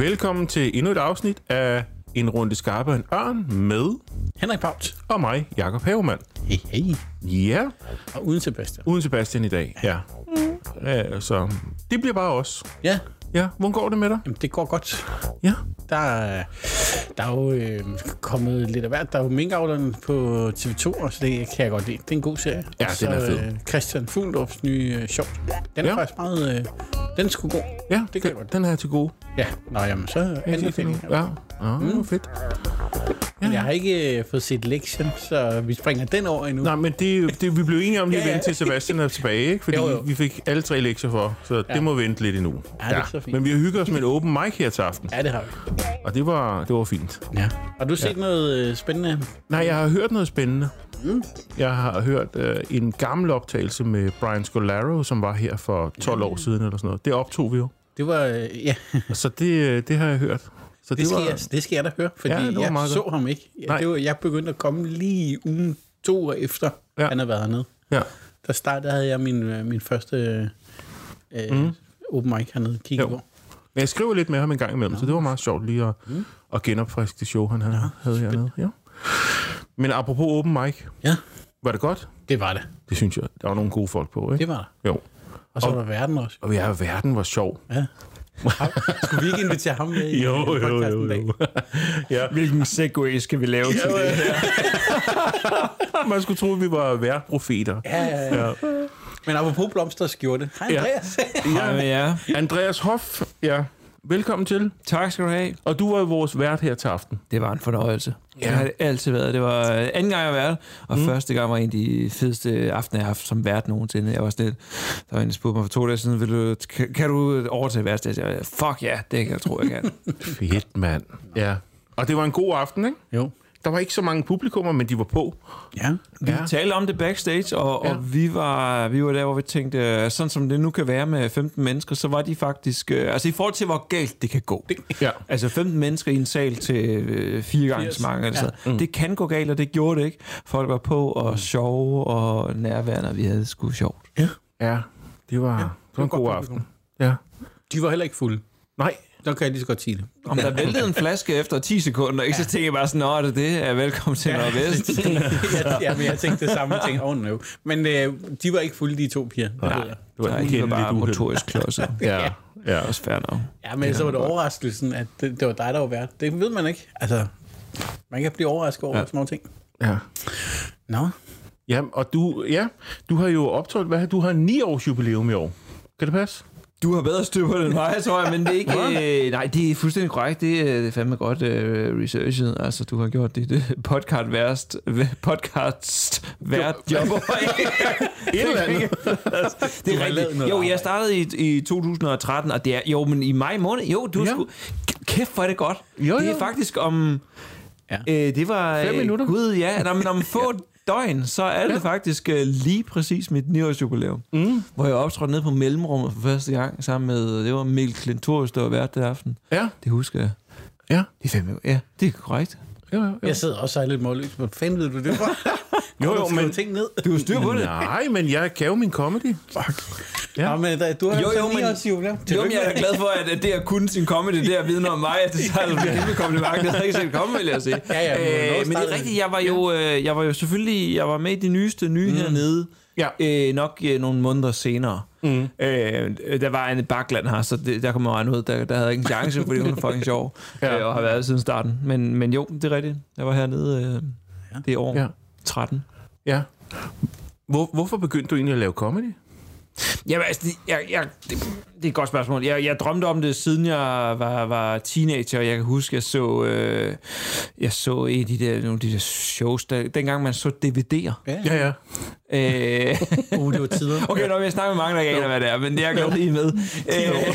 Velkommen til endnu et afsnit af En Runde Skarpe en Ørn med Henrik Paut. og mig, Jakob Havemann. Hey, hey. Ja, Og uden Sebastian. uden Sebastian i dag. Ja. ja så det bliver bare os. Ja, Ja, hvordan går det med dig? jamen, det går godt. Ja. Der, er- der er jo øh, kommet lidt af hvert. Der er jo minkavleren på TV2, og så det kan jeg godt lide. Det er en god serie. Ja, den så, er fed. Øh, Christian Fuglendorfs nye øh, sjovt. Den er Ja. faktisk meget... Øh, den er sgu god. Ja, Det kan jeg den, godt. den er jeg til gode. Ja, nå jamen, så anbefaling. Ja, ja mm. fedt. Men jeg har ikke øh, fået set lektion, så vi springer den over endnu. Nej, men det, det, vi blev enige om lige at Ja, ja. vente til Sebastian er tilbage, ikke? Fordi Jo, jo. vi fik alle tre lektier for, så ja. det må vente lidt endnu. Ja, det er så fint. Men vi har hygget os med en open mic her til aften, Ja, det har vi. og det var, det var fint. Ja. Har du set noget øh, spændende? Nej, jeg har hørt noget spændende. Mm. Jeg har hørt øh, en gammel optagelse med Brian Scolaro, som var her for 12 år siden eller sådan noget. Det optog vi jo. Det var... Øh, ja, Så det, øh, det har jeg hørt. Så det skal, var, jeg, det skal jeg da høre, fordi Ja, det jeg så godt. ham ikke. Ja, Nej. det var, jeg begyndte at komme lige ugen to år efter, Ja. han har været hernede. Ja. Der startede havde jeg min, øh, min første øh, mm. open mic hernede. Kigge på. Men jeg skriver lidt med ham en gang imellem, så det var meget sjovt lige at, mm. at genopfriske det show, han havde, havde hernede. Ja. Men apropos open mic, Ja, var det godt? det var det. Det synes jeg. Der var nogle gode folk på, ikke? Det var der. Jo. Og så Og- var der verden også. Og ja, verden var sjov. Ja. Skulle vi ikke invitere ham med i Jo, jo, jo, i dag? jo. ja, Hvilken segway skal vi lave til Jo, det? ja, man skulle tro, at vi var værprofeter. ja, ja. Ja. Men apropos blomster og skjorte. Hej Ja. Andreas. Hej med jer. Andreas Hoff, ja. Velkommen til. Tak skal du have. Og du var jo vores vært her til aften. Det var en fornøjelse. Ja. Det har det altid været. Det var øh, anden gang, jeg har været, og mm. første gang var en af de fedeste aftener, jeg har haft som vært nogensinde. Jeg var sådan lidt, der var en, der spurgte mig for to dage siden, Vil du, kan, kan du overtage vært? Jeg sagde, fuck ja, yeah, det kan jeg tro, jeg kan. Fedt, mand. Ja. Og det var en god aften, ikke? Jo. Der var ikke så mange publikummer, men de var på. Ja. Vi ja. talte om det backstage, og, Ja. og vi, var, vi var der, hvor vi tænkte, øh, sådan som det nu kan være med 15 mennesker, så var de faktisk... øh, Altså i forhold til, hvor galt det kan gå. Det, Ja. Altså 15 mennesker i en sal til øh, fire gange så mange. Altså. Ja. Mm. Det kan gå galt, og det gjorde det ikke. Folk var på og sjove og nærværende, og vi havde sgu sjovt. Ja, det var, ja, det var en godt god publikum. aften. Ja. De var heller ikke fulde. Nej, Så kan jeg lige så godt sige det. Om der væltede en flaske efter 10 sekunder, ikke? så tænkte jeg bare sådan, er det det? Ja, velkommen til Nordvest. ja, ja, men jeg tænkte det samme. Jeg tænkte, oh no. Men øh, de var ikke fulde, de to piger. Det ved jeg. det var Nej, lidt bare motorisk klodset. Ja, ja. Også fair nok. Ja, men så var det overraskelsen, at det, det var dig, der var vært. Det ved man ikke. Altså, man kan blive overrasket over ja. små ting. ja. Nå, Ja, og du, ja, du har jo optrådt, hvad, du har 9 års jubilæum i år. Kan det passe? Du har bedre styr på det end mig, tror jeg, men det er ikke... Øh, nej, det er fuldstændig korrekt. Det, er- det er fandme godt øh, researchet. Altså, du har gjort dit øh, podcast værst... Podcast vært job. Et eller andet. det har er rigtigt. Jo, jeg startede i, i 2013, og det er... Jo, men i maj måned... Jo, du Ja. sgu... Kæft, hvor er det godt. Jo, Det jo. er faktisk om... Ja. Øh, det var... Fem øh, minutter. Gud, ja. Nå, men om få døgn, så er det faktisk øh, lige præcis mit 9-års jubilæum. Mm. Hvor jeg optrådte ned på mellemrummet for første gang sammen med... Det var Mikkel Klintorius, der var vært det aften. Ja, Det husker jeg. ja. Det er fandme... Ja, det er korrekt. Jo, jo, jo. jeg sidder også og er lidt målløs. Hvor fanden ved du det fra? Jo, jo, men... ting ned. Du har styr på det. Nej, men jeg gav min comedy. Fuck. Ja, men da, du har Jo, jo, men-. Jo, men jeg er glad for, at at det at kunne sin comedy, det at vidne om mig, at det tager en kæmpe kompliment. Det havde jeg ikke set komme, vil jeg sige. Ja, ja, øh, men det er rigtigt, jeg var jo, øh, jeg var jo selvfølgelig, jeg var med i de nyeste nye mm. hernede. Ja. Øh, nok øh, nogle måneder senere. Mm. Øh, der var en Bakland her, så det, der kom jeg regne ud, der, der havde jeg ikke en chance, fordi hun er fucking sjov, Ja. ja. øh, og har været siden starten. Men, men jo, det er rigtigt. Jeg var hernede øh, det år Ja. ja. 13. Ja. Hvor, hvorfor begyndte du egentlig at lave comedy? Jamen, altså, det, jeg, jeg, det, det er et godt spørgsmål. Jeg, jeg drømte om det, siden jeg var, var teenager, og jeg kan huske, jeg så, øh, jeg så et af de der, nogle af de der shows, der, dengang man så DVD'er. Ja, Ja, ja. Øh, uh, det var tider. okay, når vi snakker med mange, der ikke aner, hvad det er, men det er jeg godt lige med. Øh,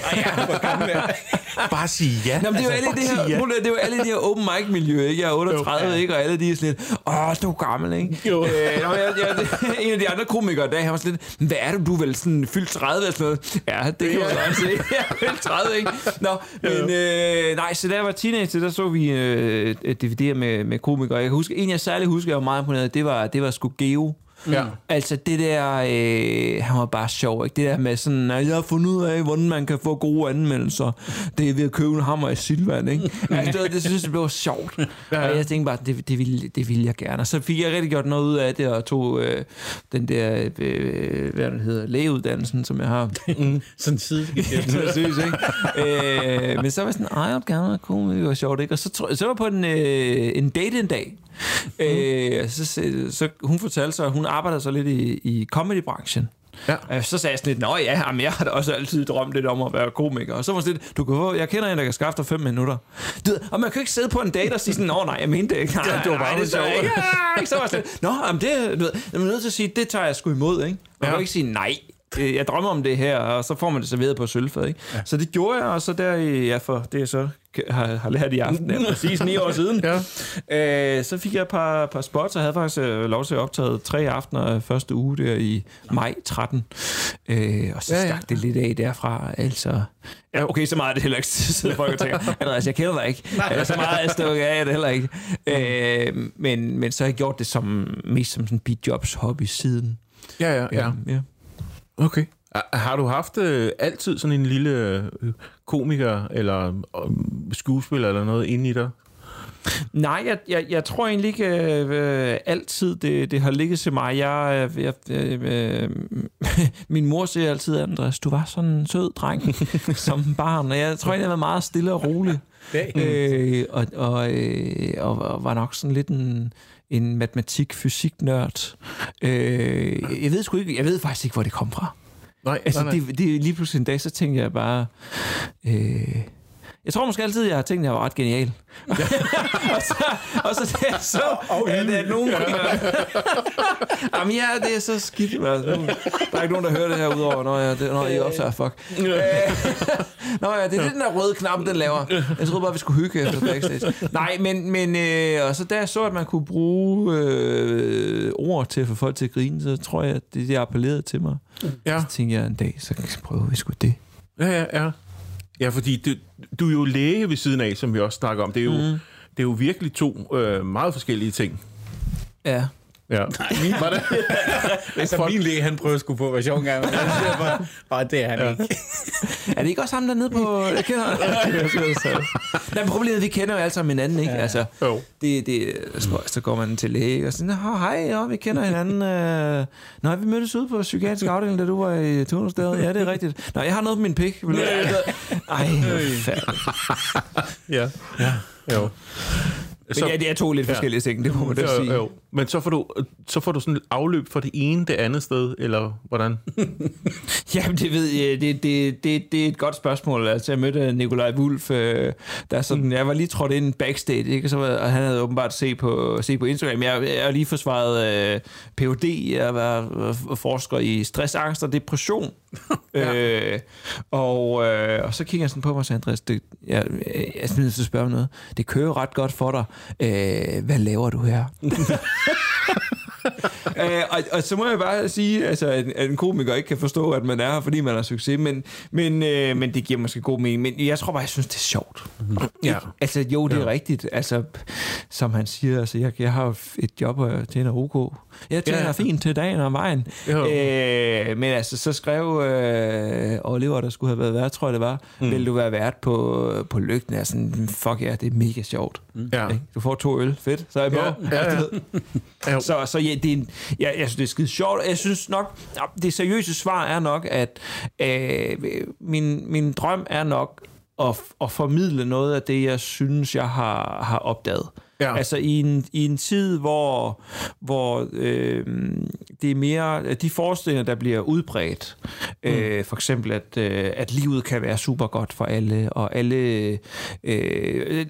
Bare sige ja. Nå, men det er jo alle bare det her, ja. det er jo alle de her open mic miljø, ikke? Jeg er 38, Jo, ja. ikke? Og alle de er sådan lidt, åh, du er gammel, ikke? Jo. Øh, nå, jeg, jeg, en af de andre komikere, der han var sådan lidt, "Men hvad er du, du er vel sådan fyldt 30 eller sådan noget? Ja, det kan man godt se. Jeg er fyldt 30, ikke? Nå, men øh, nej, så da jeg var teenager, der så vi øh, DVD'er med, med komikere. Jeg kan huske, en jeg særlig husker, jeg var meget imponeret, det var, det var sgu Geo Ja. Altså det der, øh, han var bare sjov, ikke? Det der med sådan, at jeg har fundet ud af, hvordan man kan få gode anmeldelser. Det er ved at købe en hammer i Silvan, ikke? Altså, det, det synes jeg blev sjovt. Ja. Og jeg tænkte bare, det, det, ville, det ville jeg gerne. Og så fik jeg rigtig gjort noget ud af det, og tog øh, den der, øh, hvad det hedder, lægeuddannelsen, som jeg har. Sådan side. Præcis, ikke? øh, men så var jeg sådan, ej, jeg gerne være komiker, det var sjovt, ikke? Og så, så var jeg på en, øh, en date en dag. Øh, så, så, så, hun fortalte så, at hun arbejder så lidt i, i comedybranchen. Ja. Øh, Så sagde jeg sådan lidt, nå ja, jamen, jeg har da også altid drømt lidt om at være komiker. Og så var sådan lidt, du kan få, jeg kender en, der kan skaffe dig fem minutter. Du, ved, og man kan ikke sidde på en date og sige sådan, nå nej, jeg mente det ikke. Nej, det var bare det, for sjov. så, ja, ikke? Så var sådan nå, jamen, det, du ved, jeg er nødt til at sige, det tager jeg sgu imod, ikke? Man Ja. kan ikke sige nej. Øh, Jeg drømmer om det her, og så får man det serveret på sølvfad, ikke? Ja. Så det gjorde jeg, og så der i, ja, for det er så har, har lært i aften, ja, præcis ni år siden. Ja. Øh, så fik jeg et par, par spots, og havde faktisk øh, lov til at optage tre aftener første uge der i maj 13. Øh, og så Ja, ja, stak det lidt af derfra. Altså, ja, okay, så meget er det heller ikke, så folk og tænker, Andreas, jeg kender dig ikke. Nej. Så meget er stukket af det heller ikke. Øh, men, men så har jeg gjort det som, mest som sådan bidjobs hobby siden. Ja, ja, ja. ja. Okay. Har du haft øh, altid sådan en lille øh, komiker eller øh, skuespiller eller noget inde i dig? Nej, jeg, jeg, jeg tror egentlig ikke øh, altid, det, det har ligget til mig. Jeg, øh, jeg, øh, øh, min mor siger altid, Andreas, du var sådan en sød dreng som barn, og jeg tror egentlig, jeg var meget stille og rolig. øh, og, og, øh, og, og var nok sådan lidt en, en matematik-fysik-nørd. Øh, jeg ved sgu ikke, jeg ved faktisk ikke, hvor det kom fra. Nej, Altså, nej, nej. det, det, lige pludselig en dag, så tænkte jeg bare... Øh, jeg tror måske altid, jeg har tænkt, at jeg var ret genial. og så, og så det er så, at, at nogen... Jamen ja, det er så skidt. Nu, der er ikke nogen, der hører det her udover, når jeg, det, når I optager, fuck. Øh, Nå ja, det er den der røde knap, den laver. Jeg troede bare, vi skulle hygge efter backstage. Nej, men, men øh, og så da jeg så, at man kunne bruge øh, ord til at få folk til at grine, så tror jeg, at det, det appellerede til mig. Ja, Så tænkte jeg en dag, så prøver vi sgu det. ja, ja. ja. Ja, fordi du, du er jo læge ved siden af, som vi også snakker om. Det er jo, mm. det er jo virkelig to øh, meget forskellige ting. Ja. Ja. Var det? Altså, min læge, han prøver på at være sjov engang, men jeg siger bare, bare, det er han ja. ikke. Er det ikke også ham dernede på... Jeg kender Nej, men problemet at vi kender jo alle sammen hinanden, ikke? Ja. Altså, Jo. det, det er spøjst, så går man til læge og sådan, "Nå, hej, ja, vi kender hinanden. Øh, Nå, vi mødtes ude på psykiatrisk afdeling, da du var i Tunested. Ja, det er rigtigt. Nå, jeg har noget på min pik. Vil du- Ej, færdig. Ja. ja. Jo. Men ja, det er to lidt forskellige ting, det må man da jo, sige. jo. Men så får, du, så får du sådan et afløb fra det ene det andet sted, eller hvordan? Jamen, det ved jeg. Det, det, det, det er et godt spørgsmål. Altså, jeg mødte Nikolaj Wulf, øh, der er sådan, jeg var lige trådt ind backstage, ikke? Så og han havde åbenbart set på, set på Instagram. Jeg, jeg har lige forsvaret øh, Ph.D. Jeg var øh, forsker i stress, angst og depression. øh, og, øh, og så kigger jeg sådan på mig og siger, Andreas, det, jeg, jeg er nødt til at spørge om noget. Det kører ret godt for dig. Øh, hvad laver du her? øh, og, og så må jeg bare sige, altså, at, at en komiker ikke kan forstå, at man er her, fordi man har succes, men, men, øh, men det giver måske god mening. Men jeg tror bare, jeg synes, det er sjovt. Ja. Altså, jo, det er ja. rigtigt. Altså, som han siger, altså, jeg, jeg har et job, og jeg tjener OK. Jeg tjener Ja. ja. fint til dagen og vejen. Jo. Øh, men altså, så skrev øh, Oliver, der skulle have været vært, tror jeg det var, mm. vil du være vært på, på lygten? Jeg er sådan, fuck ja, det er mega sjovt. Ja. Ikke? Du får to øl, fedt, så er jeg på. Ja, ja, ja. Ja. Så, så ja, det er en, ja, jeg synes, det er skide sjovt. Jeg synes nok, ja, det seriøse svar er nok, at øh, min, min drøm er nok at, at formidle noget af det, jeg synes, jeg har, har opdaget. Ja. Altså i en, i en tid, hvor, hvor øh, det er mere de forestillinger, der bliver udbredt. Mm. Øh, for eksempel, at, øh, at livet kan være super godt for alle, og alle... Øh, øh,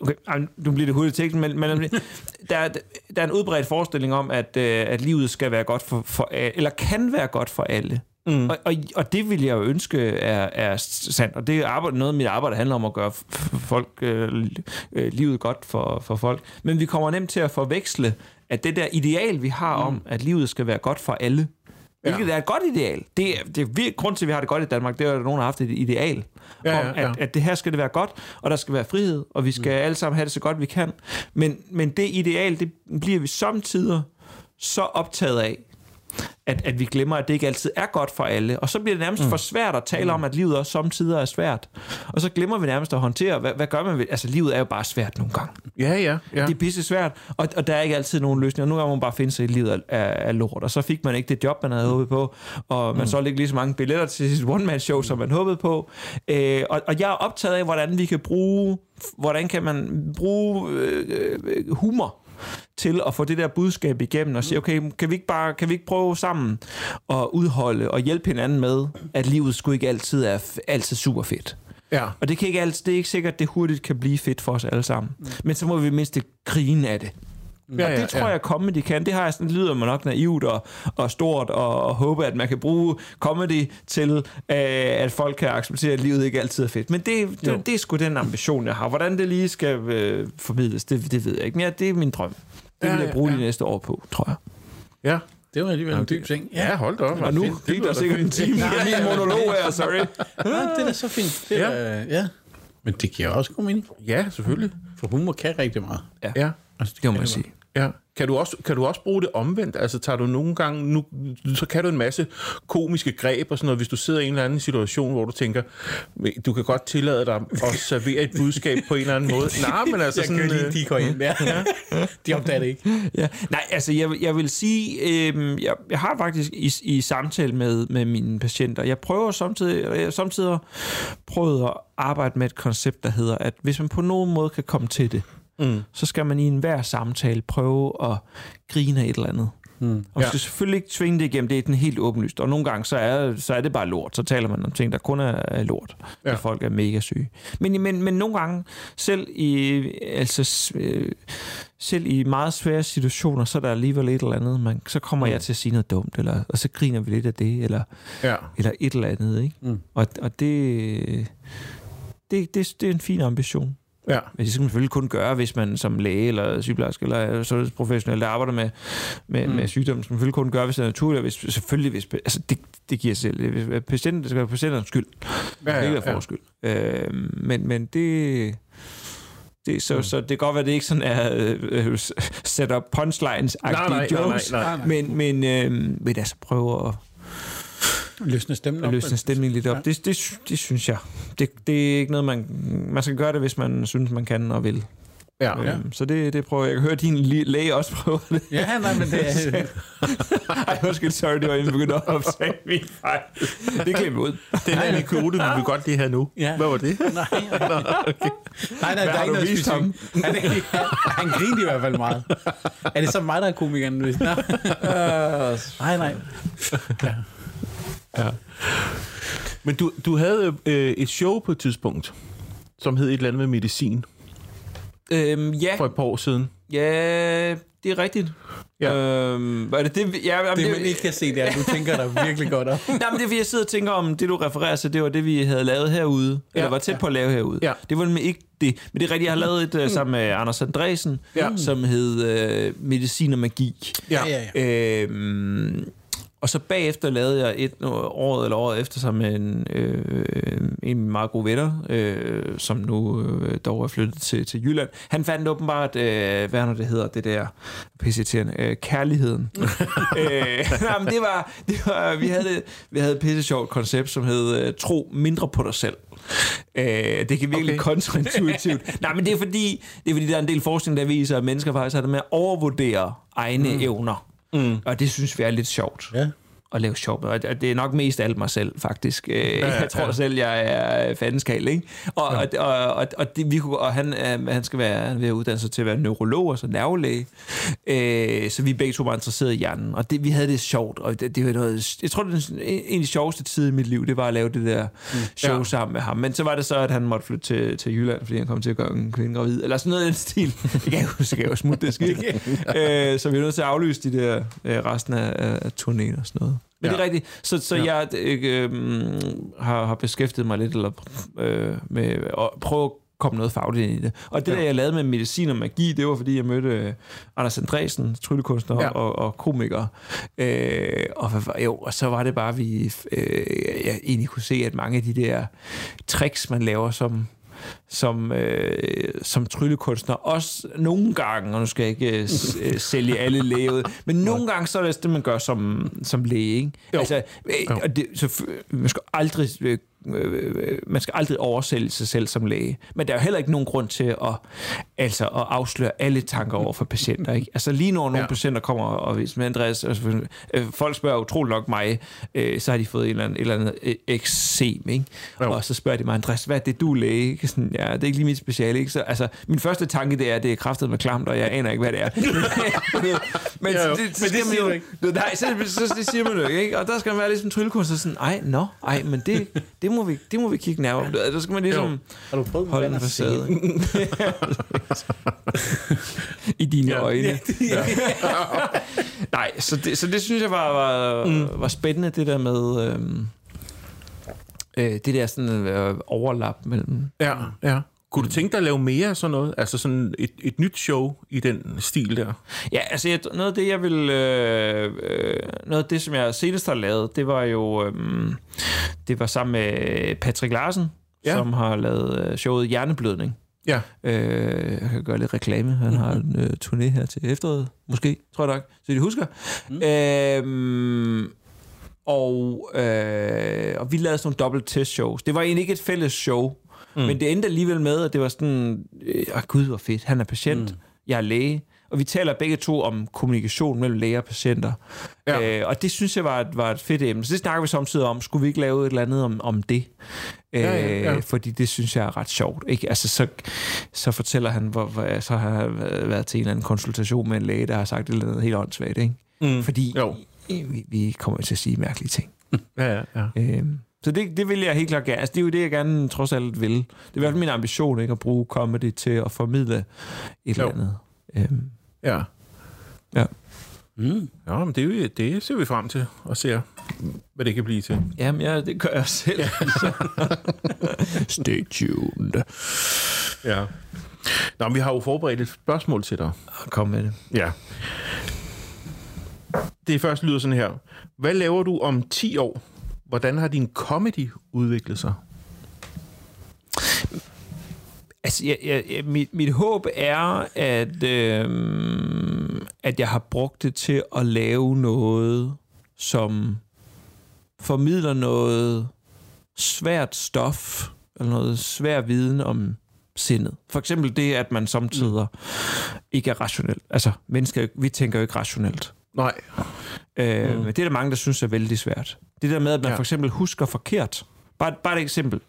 okay, nu bliver det hurtigt tekst, men, men der, er- der er en udbredt forestilling om, at, øh, at livet skal være godt for, for alle, eller kan være godt for alle. Mm. Og, og, og det vil jeg jo ønske er, er sandt, og det er noget af mit arbejde handler om at gøre folk øh, øh, livet godt for, for folk. Men vi kommer nemt til at forveksle, at det der ideal, vi har om, at livet skal være godt for alle, hvilket er et godt ideal. Det er, det er virkelig grund til, at vi har det godt i Danmark, det er, at nogen har haft et ideal Ja, ja, om, ja. at, at det her skal det være godt, og der skal være frihed, og vi skal mm. alle sammen have det så godt, vi kan. Men, men det ideal, det bliver vi samtidig så optaget af, at, at vi glemmer, at det ikke altid er godt for alle. Og så bliver det nærmest mm. for svært at tale om, at livet også samtidig er svært. Og så glemmer vi nærmest at håndtere, hvad, hvad gør man ved... Altså, livet er jo bare svært nogle gange. Ja, ja, ja. Det er pisse svært, og, og der er ikke altid nogen løsninger. Nogle gange må man bare finde sig i livet er, er lort, og så fik man ikke det job, man havde håbet på, og man mm. solgte ikke lige så mange billetter til sit one-man-show, som man håbede på. Øh, og, og jeg er optaget af, hvordan vi kan bruge, hvordan kan man bruge øh, øh humor til at få det der budskab igennem og sige, okay, kan vi ikke bare kan vi ikke prøve sammen at udholde og hjælpe hinanden med, at livet sgu ikke altid er altid super fedt. Ja. Og det, kan ikke altid, det er ikke sikkert, at det hurtigt kan blive fedt for os alle sammen. Mm. Men så må vi mindst grine af det. Ja, og det ja, tror ja. jeg, comedy kan. Det har jeg sådan, lyder man nok naivt og, og stort, og, og håbe, at man kan bruge comedy til, øh, at folk kan acceptere, at livet ikke altid er fedt. Men det, det, det er sgu den ambition, jeg har. Hvordan det lige skal øh, formidles, det, det ved jeg ikke. Men ja, det er min drøm. Det vil jeg bruge ja, ja. de næste år på, tror jeg. Ja, det var alligevel en dyb ting. Ja, hold da op. Og nu gik der sikkert en time i min monolog her, sorry. Ja, det er da så fint. Det er, ja. ja. Men det giver også god mening. Ja, selvfølgelig. For humor kan rigtig meget. Ja, ja. Altså, det kan man sige. Ja. Kan du, også, kan du også bruge det omvendt? Altså tager du nogle gange, nu, så kan du en masse komiske greb og sådan noget, hvis du sidder i en eller anden situation, hvor du tænker, du kan godt tillade dig at servere et budskab på en eller anden måde. Nej, men altså jeg sådan... Jeg kan lige, de går ind. Ja. de opdager det ikke. Ja. Nej, altså jeg, jeg vil sige, øh, jeg, jeg har faktisk i, i samtale med, med mine patienter, jeg prøver samtidig, jeg samtidig prøvet at arbejde med et koncept, der hedder, at hvis man på nogen måde kan komme til det, mm. så skal man i enhver samtale prøve at grine af et eller andet. Mm. Og ja. skal selvfølgelig ikke tvinge det igennem, det er den helt åbenlyst. Og nogle gange, så er, så er det bare lort. Så taler man om ting, der kun er lort. Ja. At folk er mega syge. Men, men, men nogle gange, selv i, altså, øh, selv i meget svære situationer, så er der alligevel et eller andet. Man, så kommer mm. jeg til at sige noget dumt, eller, og så griner vi lidt af det, eller, ja. eller et eller andet. Ikke? Mm. Og, og det, det, det, det er en fin ambition. Ja. Men det skal man selvfølgelig kun gøre, hvis man som læge eller sygeplejerske eller sundhedsprofessionel, der arbejder med, med, mm. med sygdom, skal man selvfølgelig kun gøre, hvis det er naturligt. Hvis, selvfølgelig, hvis, altså det, det giver selv. Hvis patienten, det skal være patientens skyld. Ja, ja, ikke være ja. skyld. Øh, men, men det... Det, så, mm. så det kan godt være, at det ikke sådan er øh, set up punchlines nej, nej, jokes, nej, nej, nej. men, men, øh, men altså prøve at Løsne stemmen op. Løsne stemningen lidt op. Ja. Det, det, det synes jeg. Det, det er ikke noget, man... Man skal gøre det, hvis man synes, man kan og vil. Ja. Øhm, så det, det prøver jeg. Jeg kan høre, at din læge også prøver det. Ja, nej, men det er... Ej, undskyld, sorry, det var inden begyndt at opsage min fejl. Det glemte ud. Den anekdote vil vi godt lige have nu. Ja. Hvad var det? Nej, nej, okay. nej, nej der er ikke noget specifikt. Ham? Han, han grinte i hvert fald meget. Er det så mig, der er komikeren? Nej, nej. nej. Ja. Ja. Men du, du havde øh, et show på et tidspunkt, som hed et eller andet med medicin. Øhm, ja. For et par år siden. Ja, det er rigtigt. Ja. Øhm, var det det, ja, jamen, det, man ikke kan se, det er, du tænker dig virkelig godt om. Nej, men det er, jeg sidder og tænker om, det du refererer til, det var det, vi havde lavet herude, ja. eller var tæt ja. på at lave herude. Ja. Det var nemlig ikke det. Men det er rigtigt, jeg har lavet et uh, sammen med Anders Andresen, ja. som hed uh, Medicin og Magi. Ja. Ja, ja, ja. Øhm, og så bagefter lavede jeg et år eller året efter sammen med en, øh, en meget god venner, øh, som nu øh, dog er flyttet til, til Jylland. Han fandt åbenbart, øh, hvad er det hedder, det der pisseirriterende, øh, kærligheden. øh, nej, men det var, det var, vi havde, vi havde et pisse sjovt koncept, som hed øh, tro mindre på dig selv. Øh, det kan virkelig okay. kontraintuitivt. Nej, men det er fordi, det er fordi, der er en del forskning, der viser, at mennesker faktisk har det med at overvurdere egne mm. evner. Mm. Og det synes vi er lidt sjovt. Ja at lave sjov Og det er nok mest alt mig selv, faktisk. Ja, jeg tror selv, jeg er fandenskal, ikke? Og, ja. og, og, og, og, det, vi kunne, og han, øh, han skal være ved at uddanne sig til at være neurolog, og så nervelæge. Øh, så vi begge to var interesseret i hjernen. Og det, vi havde det sjovt. Og det, det var noget, jeg tror, det er en af de sjoveste tider i mit liv, det var at lave det der mm. show ja. sammen med ham. Men så var det så, at han måtte flytte til, til Jylland, fordi han kom til at gøre en kvinde gravid. Eller sådan noget i den stil. Jeg kan jo, jeg jo smutte det skidt. øh, så vi er nødt til at aflyse de der øh, resten af, af turnéen og sådan noget. Men ja. det er rigtigt. Så, så ja. jeg øh, har, har beskæftiget mig lidt eller, øh, med at prøve at komme noget fagligt ind i det. Og det, ja. der jeg lavede med medicin og magi, det var, fordi jeg mødte øh, Anders Andresen, tryllekunstner ja. og, og komiker. Øh, og, jo, og så var det bare, vi øh, jeg egentlig kunne se, at mange af de der tricks, man laver som som, øh, som tryllekunstner. Også nogle gange, og nu skal jeg ikke øh, øh, sælge alle læge ud, men nogle gange så er det det, man gør som, som læge. Ikke? Jo. Altså, øh, og det, så, man skal aldrig... Øh, øh, man skal aldrig oversælge sig selv som læge. Men der er jo heller ikke nogen grund til at, altså, at afsløre alle tanker over for patienter. Ikke? Altså lige når nogle Ja. patienter kommer og hvis med Andreas, altså, øh, folk spørger utrolig nok mig, øh, så har de fået et eller andet, et eller andet øh, eksem, ikke? Jo. Og så spørger de mig, Andreas, hvad er det, du er læge? Ikke? Sådan, ja, det er ikke lige mit speciale. Ikke? Så, altså, min første tanke, det er, at det er kraftet med klamt, og jeg aner ikke, hvad det er. men, jo. det, Men så det skal man siger jo- ikke. Nej, så, så, det siger man jo ikke. Og der skal man være lidt som tryllekunstner, sådan, ej, nå, ej, men det, det, må vi, det må vi kigge nærmere på. Der skal man ligesom Har du prøvet holde en facade. I dine Ja. øjne. Ja. Nej, så det, så det synes jeg var, var, mm. var spændende, det der med... Øhm, øh, det der sådan øh, overlap mellem... Ja, ja. Kunne du tænke dig at lave mere af sådan noget? Altså sådan et, et nyt show i den stil der? Ja, altså jeg, noget af det, jeg vil... Øh, øh, noget af det, som jeg senest har lavet, det var jo... Øh, det var sammen med Patrick Larsen, Ja. ja. som har lavet øh, showet Hjerneblødning. Ja. Øh, jeg kan gøre lidt reklame. Han har en øh, turné her til efteråret, måske, tror jeg nok, så de husker. Mm. Øh, og, øh, og vi lavede sådan nogle dobbelt test shows. Det var egentlig ikke et fælles show, mm. men det endte alligevel med, at det var sådan, øh, oh, gud hvor fedt, han er patient, mm. jeg er læge. Og vi taler begge to om kommunikation mellem læger og patienter. Ja. Øh, og det synes jeg var et, var et fedt emne. Så det snakker vi samtidig om. Skulle vi ikke lave et eller andet om, om det? Øh, Ja, ja, ja. Fordi det synes jeg er ret sjovt. Ikke? Altså, så, så fortæller han, hvor, hvor, så har jeg været til en eller anden konsultation med en læge, der har sagt et eller andet helt åndssvagt. Ikke? Mm. Fordi Jo. vi, vi kommer til at sige mærkelige ting. Ja, ja, ja. Øhm, så det, det vil jeg helt klart gerne. Altså, det er jo det, jeg gerne trods alt vil. Det er i hvert fald min ambition, ikke? At bruge comedy til at formidle et Jo. eller andet. Øhm, ja. Ja. Mm. Ja, men det, er det ser vi frem til og ser, hvad det kan blive til. jamen, ja, det gør jeg selv. Stay tuned. Ja. Nå, men vi har jo forberedt et spørgsmål til dig. Kom med det. Ja. Det første lyder sådan her. Hvad laver du om 10 år? Hvordan har din comedy udviklet sig? Altså, jeg, jeg, mit, mit håb er, at, øhm, at jeg har brugt det til at lave noget, som formidler noget svært stof, eller noget svær viden om sindet. For eksempel det, at man samtidig ikke er rationel. Altså, mennesker, vi tænker jo ikke rationelt. Nej. Øh, mm. Men det er der mange, der synes er vældig svært. Det der med, at man ja. for eksempel husker forkert. Bare, bare et eksempel.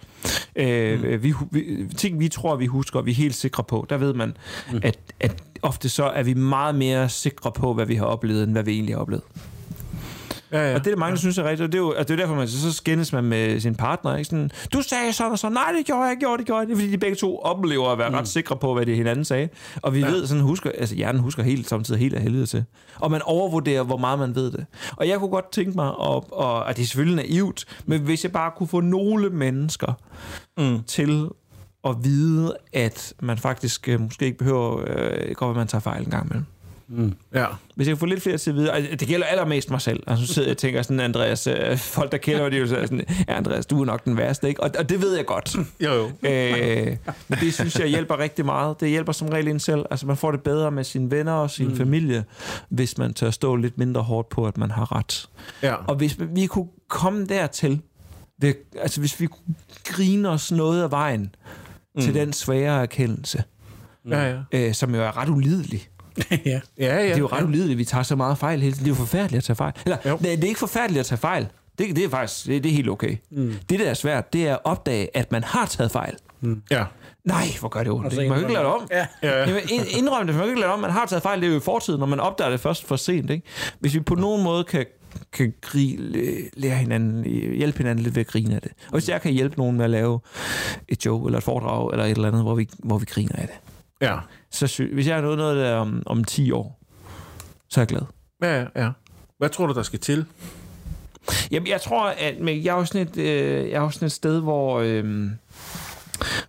Øh, mm. vi, vi, ting, vi tror, vi husker, vi er helt sikre på, der ved man, mm. at, at ofte så er vi meget mere sikre på, hvad vi har oplevet, end hvad vi egentlig har oplevet. Ja, ja. Og det er der mange, der synes er rigtigt, og det er jo altså, det er derfor, man så skændes man med sin partner. Ikke? Sådan, du sagde sådan og sådan, nej, det gjorde jeg, ikke, gjorde det, gjorde jeg. Det er fordi, de begge to oplever at være mm. ret sikre på, hvad det hinanden sagde. Og vi ja. ved, sådan husker, altså hjernen husker helt samtidig helt af helvede til. Og man overvurderer, hvor meget man ved det. Og jeg kunne godt tænke mig, og, og, og det er selvfølgelig naivt, men hvis jeg bare kunne få nogle mennesker Mm. til at vide, at man faktisk øh, måske ikke behøver, øh, godt, at man tager fejl en gang imellem. Ja. Hvis jeg kan få lidt flere til at vide, det gælder allermest mig selv. Altså, så sidder jeg og tænker sådan, Andreas, øh, folk der kender mig, de er jo sådan, ja, Andreas, du er nok den værste, ikke? Og, og det ved jeg godt. Jo, jo. Øh, men det synes jeg hjælper rigtig meget. Det hjælper som regel en selv. Altså, man får det bedre med sine venner og sin mm. familie, hvis man tør stå lidt mindre hårdt på, at man har ret. Ja. Og hvis vi kunne komme dertil, ved, altså hvis vi kunne grine os noget af vejen mm. til den svære erkendelse, Ja, ja. øh, som jo er ret ulidelig. ja. Ja, ja. Det er jo ret ulideligt, at vi tager så meget fejl hele tiden. Det er jo forfærdeligt at tage fejl. Eller, Jo. det, er ikke forfærdeligt at tage fejl. Det, det er faktisk det, det er helt okay. Mm. Det, der er svært, det er at opdage, at man har taget fejl. Ja. Nej, hvor gør det ondt. Man kan jo ikke lade det om. Ja. Ja. Jamen, ind- Indrøm det, man kan ikke lade det om. Man har taget fejl, det er jo i fortiden, når man opdager det først for sent. Ikke? Hvis vi på nogen måde kan, kan gri, lære hinanden, hjælpe hinanden lidt ved at grine af det. Og hvis jeg kan hjælpe nogen med at lave et joke eller et foredrag eller et eller andet, hvor vi, hvor vi griner af det. Ja. Så sy- hvis jeg har noget, noget der om, om 10 år, så er jeg glad. Ja, ja. Hvad tror du, der skal til? Jamen, jeg tror, at men jeg er jo sådan et, øh, jeg er jo sådan et sted, hvor... Øh,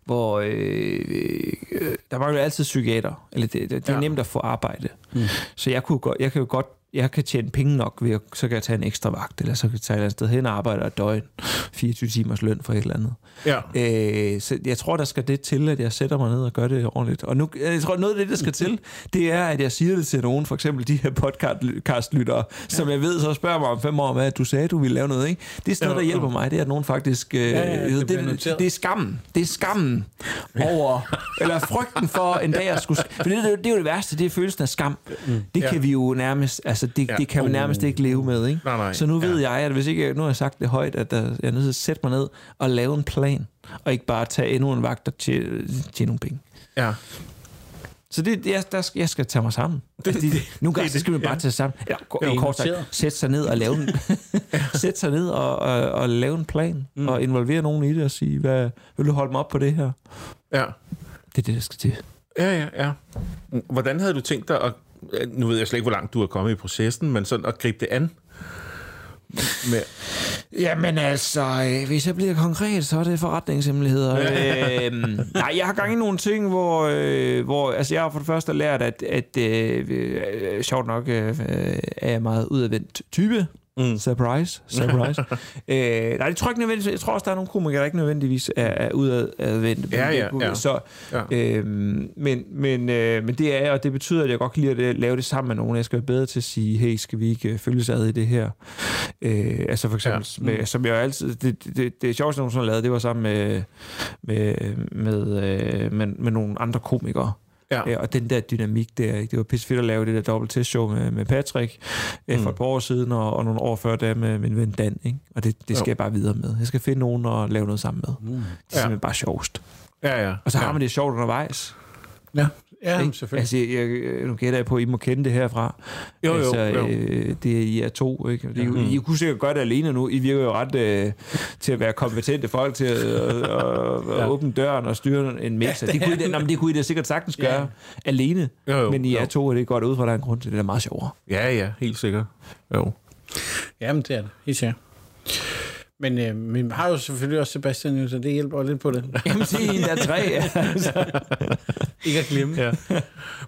hvor øh, øh, der var jo altid psykiater. Eller det, det, det er Ja. ja. nemt at få arbejde. Mm. Så jeg, kunne godt, jeg kan jo godt jeg kan tjene penge nok ved, at, så kan jeg tage en ekstra vagt, eller så kan jeg tage et eller andet sted hen og arbejde et døgn, 24 timers løn for et eller andet. Ja. Øh, så jeg tror, der skal det til, at jeg sætter mig ned og gør det ordentligt. Og nu, jeg tror, noget af det, der skal til, det er, at jeg siger det til nogen, for eksempel de her podcastlyttere, som jeg ved, så spørger mig om fem år, hvad du sagde, du ville lave noget, ikke? Det er sådan noget, der hjælper mig, det er, at nogen faktisk... Øh, ja, ja, det det, det, er skammen. Det er skammen over... eller frygten for en dag at skulle... For det, det, det er jo det værste, det er følelsen af skam. Det Ja. kan vi jo nærmest... Altså, det, Ja. det kan man nærmest ikke leve med, ikke? Nej, nej. Så nu ved Ja. jeg, at hvis ikke... Nu har jeg sagt det højt, at der, jeg er nødt til at sætte mig ned og lave en plan. Og ikke bare tage endnu en vagt og tjene, tjene nogle penge. Ja. Så det, jeg, der, skal- jeg skal tage mig sammen. Det, det, det, nogle gange det- skal man bare ja. tage sammen. Ja, Det er ja, kort sagt, sætte sig ned og lave en, sætte sig ned og, og, og lave en plan. Mm. Og involvere nogen i det og sige, hvad, vil du holde mig op på det her? Ja. Det er det, der skal til. Ja, ja, ja. Hvordan havde du tænkt dig at... Nu ved jeg slet ikke, hvor langt du er kommet i processen, men sådan at gribe det an? Med, Jamen altså, øh, hvis jeg bliver konkret, så er det forretningshemmeligheder. øhm, nej, jeg har gang i nogle ting, hvor, øh, hvor altså jeg har for det første lært, at, at øh, øh, sjovt nok øh, er jeg meget udadvendt type. Mm. Surprise, surprise. øh, nej, det tror jeg ikke nødvendigvis. Jeg tror også, der er nogle komikere, der ikke nødvendigvis er, er udadvendte. Ja, ja, ja. Så, Ja. øhm, men, men, øh, men det er jeg, og det betyder, at jeg godt kan lide at lave det sammen med nogen. Jeg skal være bedre til at sige, hey, skal vi ikke øh, følges ad i det her? Øh, altså for eksempel, ja. med, som jeg altid, det, det, det, det sjoveste, jeg nogensinde har lavet, det var sammen med, med, med, øh, med, med nogle andre komikere. Ja. Ja. Og den der dynamik der, ikke? det var pisse fedt at lave det der dobbelt testshow med, med Patrick mm. for et par år siden, og, og nogle år før der med min ven Dan. Ikke? Og det, det skal Jo. jeg bare videre med. Jeg skal finde nogen og lave noget sammen med. Mm. Det er Ja. simpelthen bare sjovest. ja, ja. Og så ja. har man det sjovt undervejs. Ja, ja Ikke? selvfølgelig. Altså, jeg, jeg, nu gætter jeg på, at I må kende det herfra. Jo, jo, altså, jo. Øh, det er I er to, ikke? Det, mm. I kunne sikkert gøre det alene nu. I virker jo ret øh, til at være kompetente folk til at, at Ja. åbne døren og styre en mixer. Det kunne, I, da- nå, men det kunne I da sikkert sagtens Ja. gøre alene. Jo, jo, men I er jo. to, og det er godt ud fra, at der er en grund til det. Det er meget sjovere. Ja, ja, helt sikkert. Jo. Jamen, det er det. Helt sikkert. Men øh, vi har jo selvfølgelig også Sebastian, så det hjælper lidt på det. Jamen, se, en der er tre. Altså. Ikke at glemme. Ja.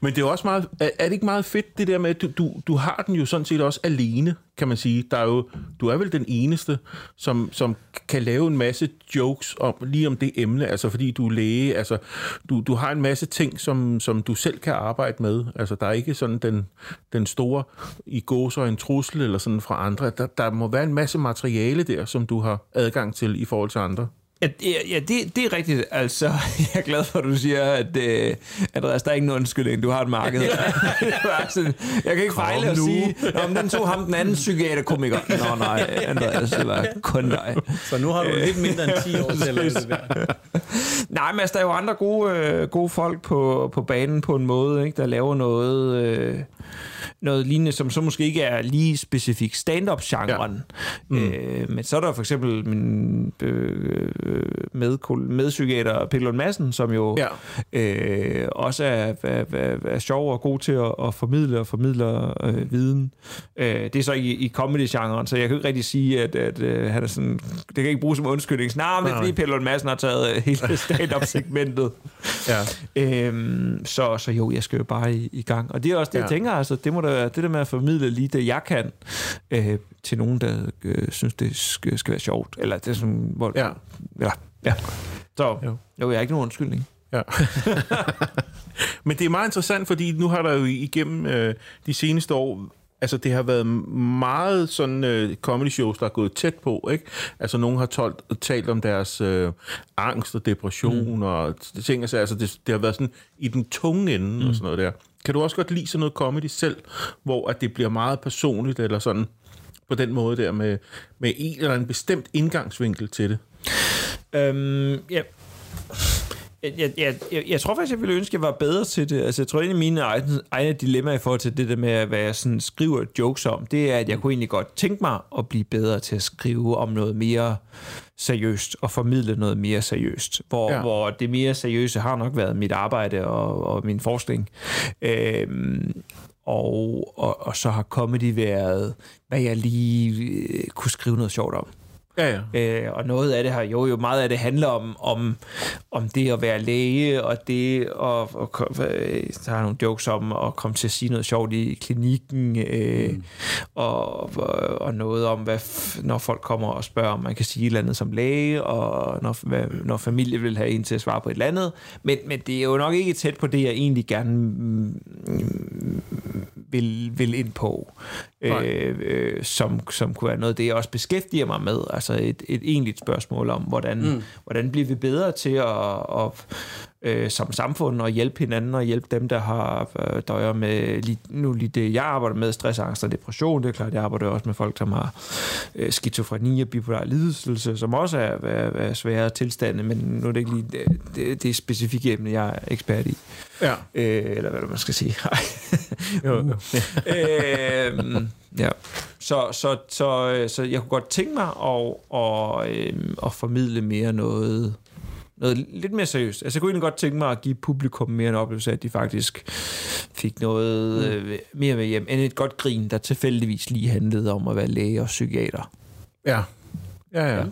Men det er jo også meget, er, er det ikke meget fedt det der med, at du, du, du har den jo sådan set også alene, kan man sige. Der er jo, du er vel den eneste, som, som kan lave en masse jokes om, lige om det emne, altså fordi du er læge, altså du, du har en masse ting, som, som du selv kan arbejde med. Altså der er ikke sådan den, den store i gås og en trussel eller sådan fra andre. Der, der må være en masse materiale der, som du har adgang til i forhold til andre. Ja, ja, ja det, det er rigtigt. Altså, jeg er glad for, at du siger, at øh, Andreas, der er ikke nogen undskyldning. Du har et marked. Var sådan, jeg kan ikke fejle at nu. sige, om den tog ham den anden psykiaterkomiker. Nå nej, Andreas, det var kun dig. Så nu har du lidt mindre end 10 år til at lave det der. Nej, men altså, der er jo andre gode, øh, gode folk på, på banen på en måde, ikke, der laver noget, øh, noget lignende, som så måske ikke er lige specifikt stand-up-genren. Ja. Mm. Øh, men så er der for eksempel min øh, med, medpsykiater Peter Lund Madsen, som jo Ja. øh, også er, er, er, er sjov og god til at, at formidle og formidle øh, viden. Øh, det er så i, i comedy-genren, så jeg kan jo ikke rigtig sige, at, at øh, han er sådan, det kan ikke bruges som undskyldning. Nej, men det er fordi Peter Lund Madsen har taget øh, hele stand-up-segmentet. Ja. Øhm, så, så jo, jeg skal jo bare i, i gang. Og det er også det. Ja. jeg tænker, altså, det må da være det der med at formidle lige det, jeg kan, øh, til nogen, der øh, synes, det skal, skal være sjovt. Eller det er sådan, hvor, Ja. ja. ja. Så Jo. jo. jeg har ikke nogen undskyldning. Ja. Men det er meget interessant, fordi nu har der jo igennem øh, de seneste år, altså det har været meget sådan øh, comedy shows, der er gået tæt på, ikke? Altså nogen har talt, talt om deres øh, angst og depression mm. og ting, altså, altså det, det har været sådan i den tunge ende mm. og sådan noget der. Kan du også godt lide sådan noget comedy selv, hvor at det bliver meget personligt eller sådan på den måde der med, med en eller anden bestemt indgangsvinkel til det? Øhm, ja. Jeg, jeg, jeg, jeg, tror faktisk, jeg ville ønske, at jeg var bedre til det. Altså, jeg tror, en af mine egne, egne dilemmaer i forhold til det der med, hvad jeg sådan skriver jokes om, det er, at jeg kunne egentlig godt tænke mig at blive bedre til at skrive om noget mere seriøst og formidle noget mere seriøst. Hvor, ja. hvor det mere seriøse har nok været mit arbejde og, og min forskning. Øhm, og, og, og så har comedy været, hvad jeg lige øh, kunne skrive noget sjovt om. Ja, ja. Øh, og noget af det her, jo, jo meget af det handler om, om, om det at være læge, og det at, og, øh, der er nogle jokes om at komme til at sige noget sjovt i klinikken, øh, mm. og, og, og noget om, hvad, når folk kommer og spørger, om man kan sige et eller andet som læge, og når, hvad, når familie vil have en til at svare på et eller andet. Men, men det er jo nok ikke tæt på det, jeg egentlig gerne mm, vil, vil ind på, øh, øh, som, som kunne være noget af det, jeg også beskæftiger mig med. Altså et, et egentligt spørgsmål om, hvordan, mm. hvordan bliver vi bedre til at, at øh, som samfund og hjælpe hinanden og hjælpe dem, der har øh, døjer med lige, nu lige det, jeg arbejder med, stress, angst og depression. Det er klart, jeg arbejder også med folk, som har øh, skizofreni og bipolar lidelse, som også er, er, er svære tilstande, men nu er det ikke lige det, det, det specifikke emne, jeg er ekspert i. Ja. Øh, eller hvad man skal sige. jo, jo. øh, ja. Så, så, så, så jeg kunne godt tænke mig at, at, øh, at formidle mere noget noget lidt mere seriøst. Altså, jeg kunne egentlig godt tænke mig at give publikum mere en oplevelse at de faktisk fik noget mm. øh, mere med hjem, end et godt grin, der tilfældigvis lige handlede om at være læge og psykiater. Ja. Ja, ja. ja.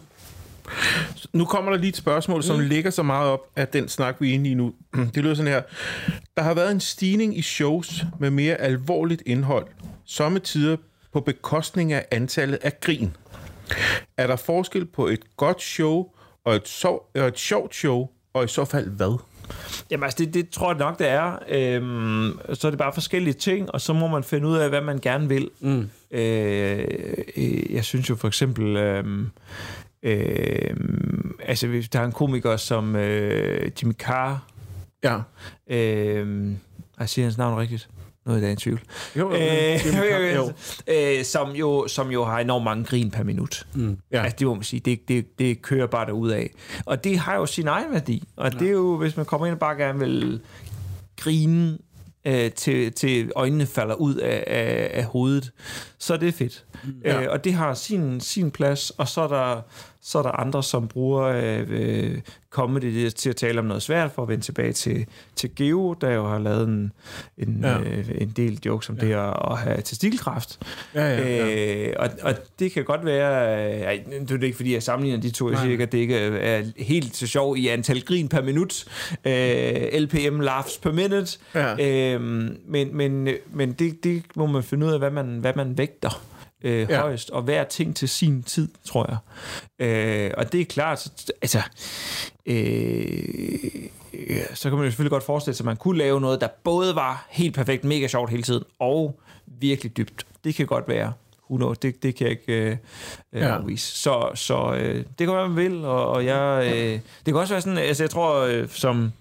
Nu kommer der lige et spørgsmål, som mm. ligger så meget op af den snak, vi er inde i nu. Det lyder sådan her. Der har været en stigning i shows med mere alvorligt indhold, sommetider på bekostning af antallet af grin. Er der forskel på et godt show og et, sov, og et sjovt show, og i så fald hvad? Jamen altså, det, det tror jeg nok, det er. Øhm, så er det bare forskellige ting, og så må man finde ud af, hvad man gerne vil. Mm. Øh, øh jeg synes jo for eksempel... Øh, øh, altså, hvis der er en komiker som øh, Jimmy Carr. Ja. Øh, jeg siger hans navn rigtigt nu er en tvivl. Jo, øh, jo. Øh, som, jo, som jo har enormt mange grin per minut. Mm. Ja. Altså, det må man sige, det, det, det kører bare ud af. Og det har jo sin egen værdi. Og ja. det er jo, hvis man kommer ind og bare gerne vil grine øh, til, til øjnene falder ud af, af, af hovedet, så er det fedt. Mm. Ja. Øh, og det har sin, sin plads, og så er der så er der andre, som bruger øh, comedy til at tale om noget svært, for at vende tilbage til, til Geo, der jo har lavet en, en, ja. øh, en del jokes om ja. det at, at have testikelkræft. Ja, ja, ja. Øh, og, og det kan godt være... Øh, det er ikke, fordi jeg sammenligner de to. Jeg siger ikke, at det ikke er helt så sjovt i antal grin per minut. Øh, LPM laughs per minute. Ja. Øh, men men, men det, det må man finde ud af, hvad man, hvad man vægter øh, ja. højst, og hver ting til sin tid, tror jeg. Øh, og det er klart, altså, øh, så kan man jo selvfølgelig godt forestille sig, at man kunne lave noget, der både var helt perfekt, mega sjovt hele tiden, og virkelig dybt. Det kan godt være. Who Det, det kan jeg ikke øh, øh, ja. afvise. Så, så øh, det kan være, man vil, og, og jeg, øh, det kan også være sådan, altså jeg tror, øh, som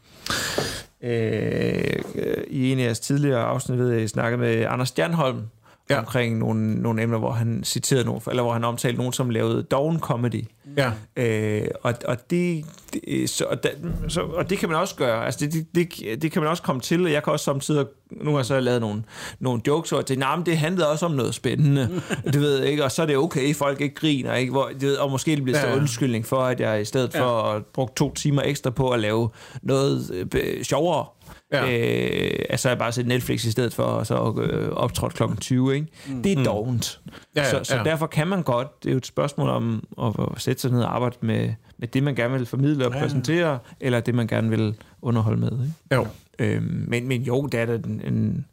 øh, i en af jeres tidligere afsnit, ved jeg, snakkede med Anders Stjernholm, ja. omkring nogle, nogle emner, hvor han citerede nogle, eller hvor han omtalte nogen, som lavede down comedy. Ja. Øh, og, og, det, det, så, og, da, så, og det kan man også gøre. Altså det, det, det, det kan man også komme til, og jeg kan også samtidig, nu har jeg så lavet nogle, nogle jokes, og det, nah, det handlede også om noget spændende, du ved, ikke? og så er det okay, folk ikke griner, ikke? Hvor, det, og måske det bliver ja, ja. undskyldning for, at jeg i stedet for ja. at bruge to timer ekstra på at lave noget øh, sjovere, Ja. Øh, altså jeg bare set Netflix i stedet for, og så øh, optrådt klokken 20, ikke? Mm. Det er mm. dovent. Ja, ja, så, så ja. derfor kan man godt, det er jo et spørgsmål om at, at sætte sig ned og arbejde med, med det, man gerne vil formidle og ja. præsentere, eller det, man gerne vil underholde med. Ikke? Jo. Øh, men, men jo, det er da en, en,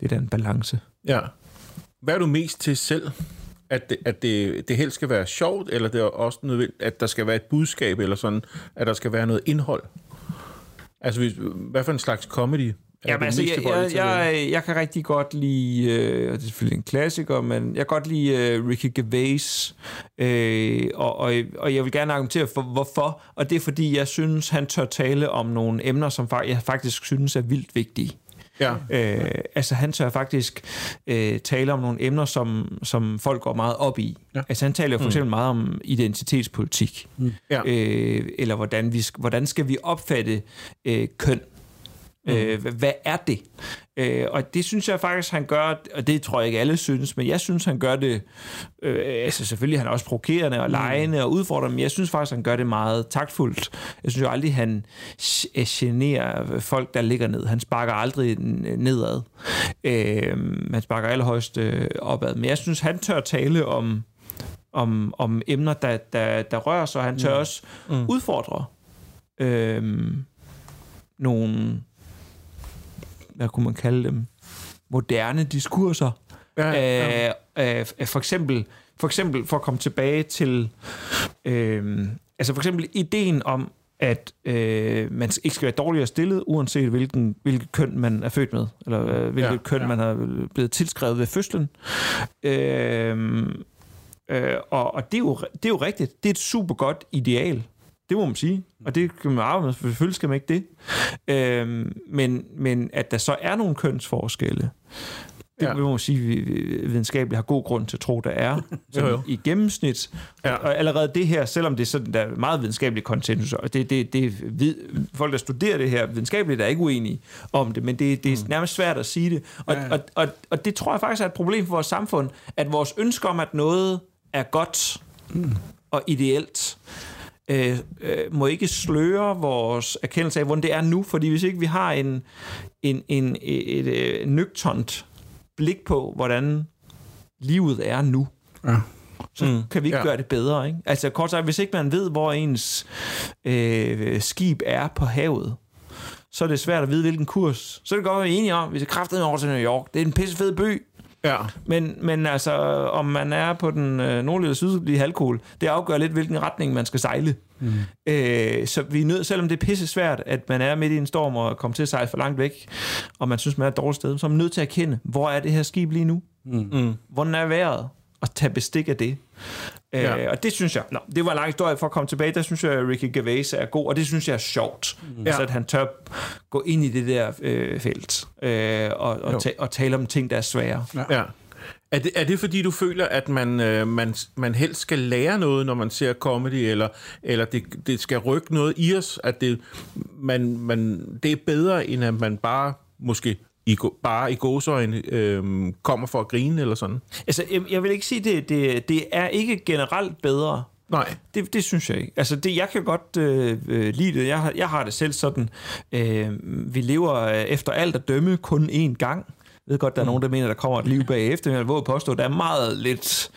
det er da en balance. Ja. Hvad er du mest til selv? At, det, at det, det helst skal være sjovt, eller det er også nødvendigt, at der skal være et budskab, eller sådan, at der skal være noget indhold? Altså, hvis, hvad for en slags comedy Ja, altså, jeg, jeg, jeg, jeg kan rigtig godt lide, øh, og det er selvfølgelig en klassiker, men jeg kan godt lide øh, Ricky Gervais, øh, og, og, og jeg vil gerne argumentere for, hvorfor, og det er fordi, jeg synes, han tør tale om nogle emner, som jeg faktisk synes er vildt vigtige. Ja. Øh, altså han tør faktisk øh, tale om nogle emner, som, som folk går meget op i. Ja. Altså han taler jo for mm. eksempel mm. meget om identitetspolitik. Mm. Ja. Øh, eller hvordan, vi, hvordan skal vi opfatte øh, køn? Mm. Øh, hvad er det? Øh, og det synes jeg faktisk, han gør, og det tror jeg ikke alle synes, men jeg synes, han gør det, øh, altså selvfølgelig han er også provokerende og mm. lejende og udfordrende, men jeg synes faktisk, han gør det meget taktfuldt. Jeg synes jo aldrig, han generer folk, der ligger ned. Han sparker aldrig nedad. Øh, han sparker allerhøjst øh, opad. Men jeg synes, han tør tale om om, om emner, der, der, der rører sig. Han tør mm. også mm. udfordre øh, nogle, hvad kunne man kalde dem, moderne diskurser. Ja, ja. Æh, øh, for eksempel, for eksempel for at komme tilbage til, øh, altså for eksempel ideen om, at øh, man ikke skal være dårligere stillet, uanset hvilken, hvilket køn man er født med, eller øh, hvilket ja, køn ja. man har blevet tilskrevet ved fødslen. Øh, øh, og og det, er jo, det er jo rigtigt. Det er et super godt ideal. Det må man sige. Og det kan man arbejde med, selvfølgelig skal man ikke det. Øh, men, men at der så er nogle kønsforskelle, det ja. må man sige, vi videnskabeligt har god grund til at tro, der er. jo, jo. I gennemsnit. Ja. Og allerede det her, selvom det er sådan, der er meget videnskabelig konsensus, og det, det, det vid, folk, der studerer det her videnskabeligt, er ikke uenige om det, men det, det er mm. nærmest svært at sige det. Og, ja. og, og, og det tror jeg faktisk er et problem for vores samfund, at vores ønske om, at noget er godt mm. og ideelt, øh, øh, må ikke sløre vores erkendelse af, hvordan det er nu, fordi hvis ikke vi har en, en, en, et, et, et nøgtont blik på, hvordan livet er nu, ja. så mm. kan vi ikke ja. gøre det bedre. Ikke? Altså kort sagt, hvis ikke man ved, hvor ens øh, skib er på havet, så er det svært at vide, hvilken kurs. Så er det godt at være enige om, hvis jeg er over til New York, det er en pissefed by, Ja. Men, men altså, om man er på den øh, nordlige eller sydlige halvkugle, det afgør lidt, hvilken retning man skal sejle. Mm. Øh, så vi er nødt, selvom det er pisse svært, at man er midt i en storm og kommer til at sejle for langt væk, og man synes, man er et dårligt sted, så er man nødt til at kende, hvor er det her skib lige nu? Mm. mm. Hvordan er vejret? Og tage bestik af det. Øh, ja. Øh, og det synes jeg, nå, det var en lang historie for at komme tilbage, der synes jeg, at Ricky Gervais er god, og det synes jeg er sjovt, mm. altså, at han tør gå ind i det der øh, felt, øh, og, og, ta- og tale om ting, der er svære. Ja. ja. Er det, er det fordi, du føler, at man, øh, man, man helst skal lære noget, når man ser comedy, eller, eller det, det skal rykke noget i os, at det, man, man, det er bedre, end at man bare måske i, bare i gåsøjne øh, kommer for at grine eller sådan? Altså, jeg, jeg vil ikke sige, det, det, det er ikke generelt bedre. Nej. Det, det synes jeg ikke. Altså, det, jeg kan godt øh, øh lide det. Jeg, har, jeg har det selv sådan. Øh, vi lever efter alt at dømme kun én gang. Jeg ved godt, der er mm. nogen, der mener, der kommer et liv bagefter, men jeg vil påstå, der er meget lidt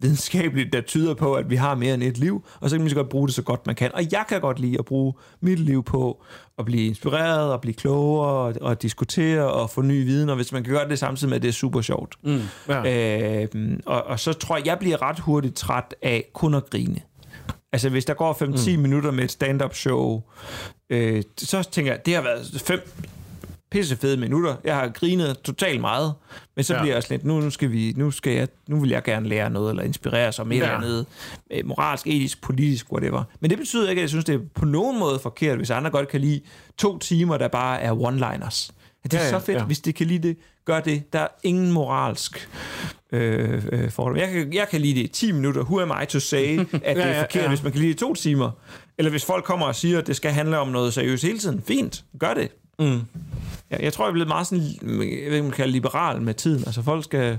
videnskabeligt, der tyder på, at vi har mere end et liv, og så kan man så godt bruge det så godt man kan. Og jeg kan godt lide at bruge mit liv på at blive inspireret, og blive klogere, og, og diskutere, og få ny viden, og hvis man kan gøre det samtidig med, at det er super sjovt. Mm, ja. øh, og, og så tror jeg, jeg bliver ret hurtigt træt af kun at grine. Altså, hvis der går 5-10 mm. minutter med et stand-up show, øh, så tænker jeg, det har været fem pisse fede minutter. Jeg har grinet totalt meget, men så ja. bliver jeg også lidt, nu, nu, skal vi, nu, skal jeg, nu vil jeg gerne lære noget, eller inspirere sig med ja. eller andet, øh, moralsk, etisk, politisk, whatever. Men det betyder ikke, at jeg synes, det er på nogen måde forkert, hvis andre godt kan lide to timer, der bare er one-liners. Det er ja, ja, så fedt, ja. hvis de kan lide det. Gør det. Der er ingen moralsk øh, øh, fordom. Jeg kan, jeg kan lide det i 10 minutter. Who am I to say, at ja, det er forkert, ja, ja. hvis man kan lide det i to timer? Eller hvis folk kommer og siger, at det skal handle om noget seriøst hele tiden. Fint, gør det. Mm. Jeg, jeg tror, jeg er blevet meget sådan, jeg ved ikke, man kan liberal med tiden. Altså folk skal,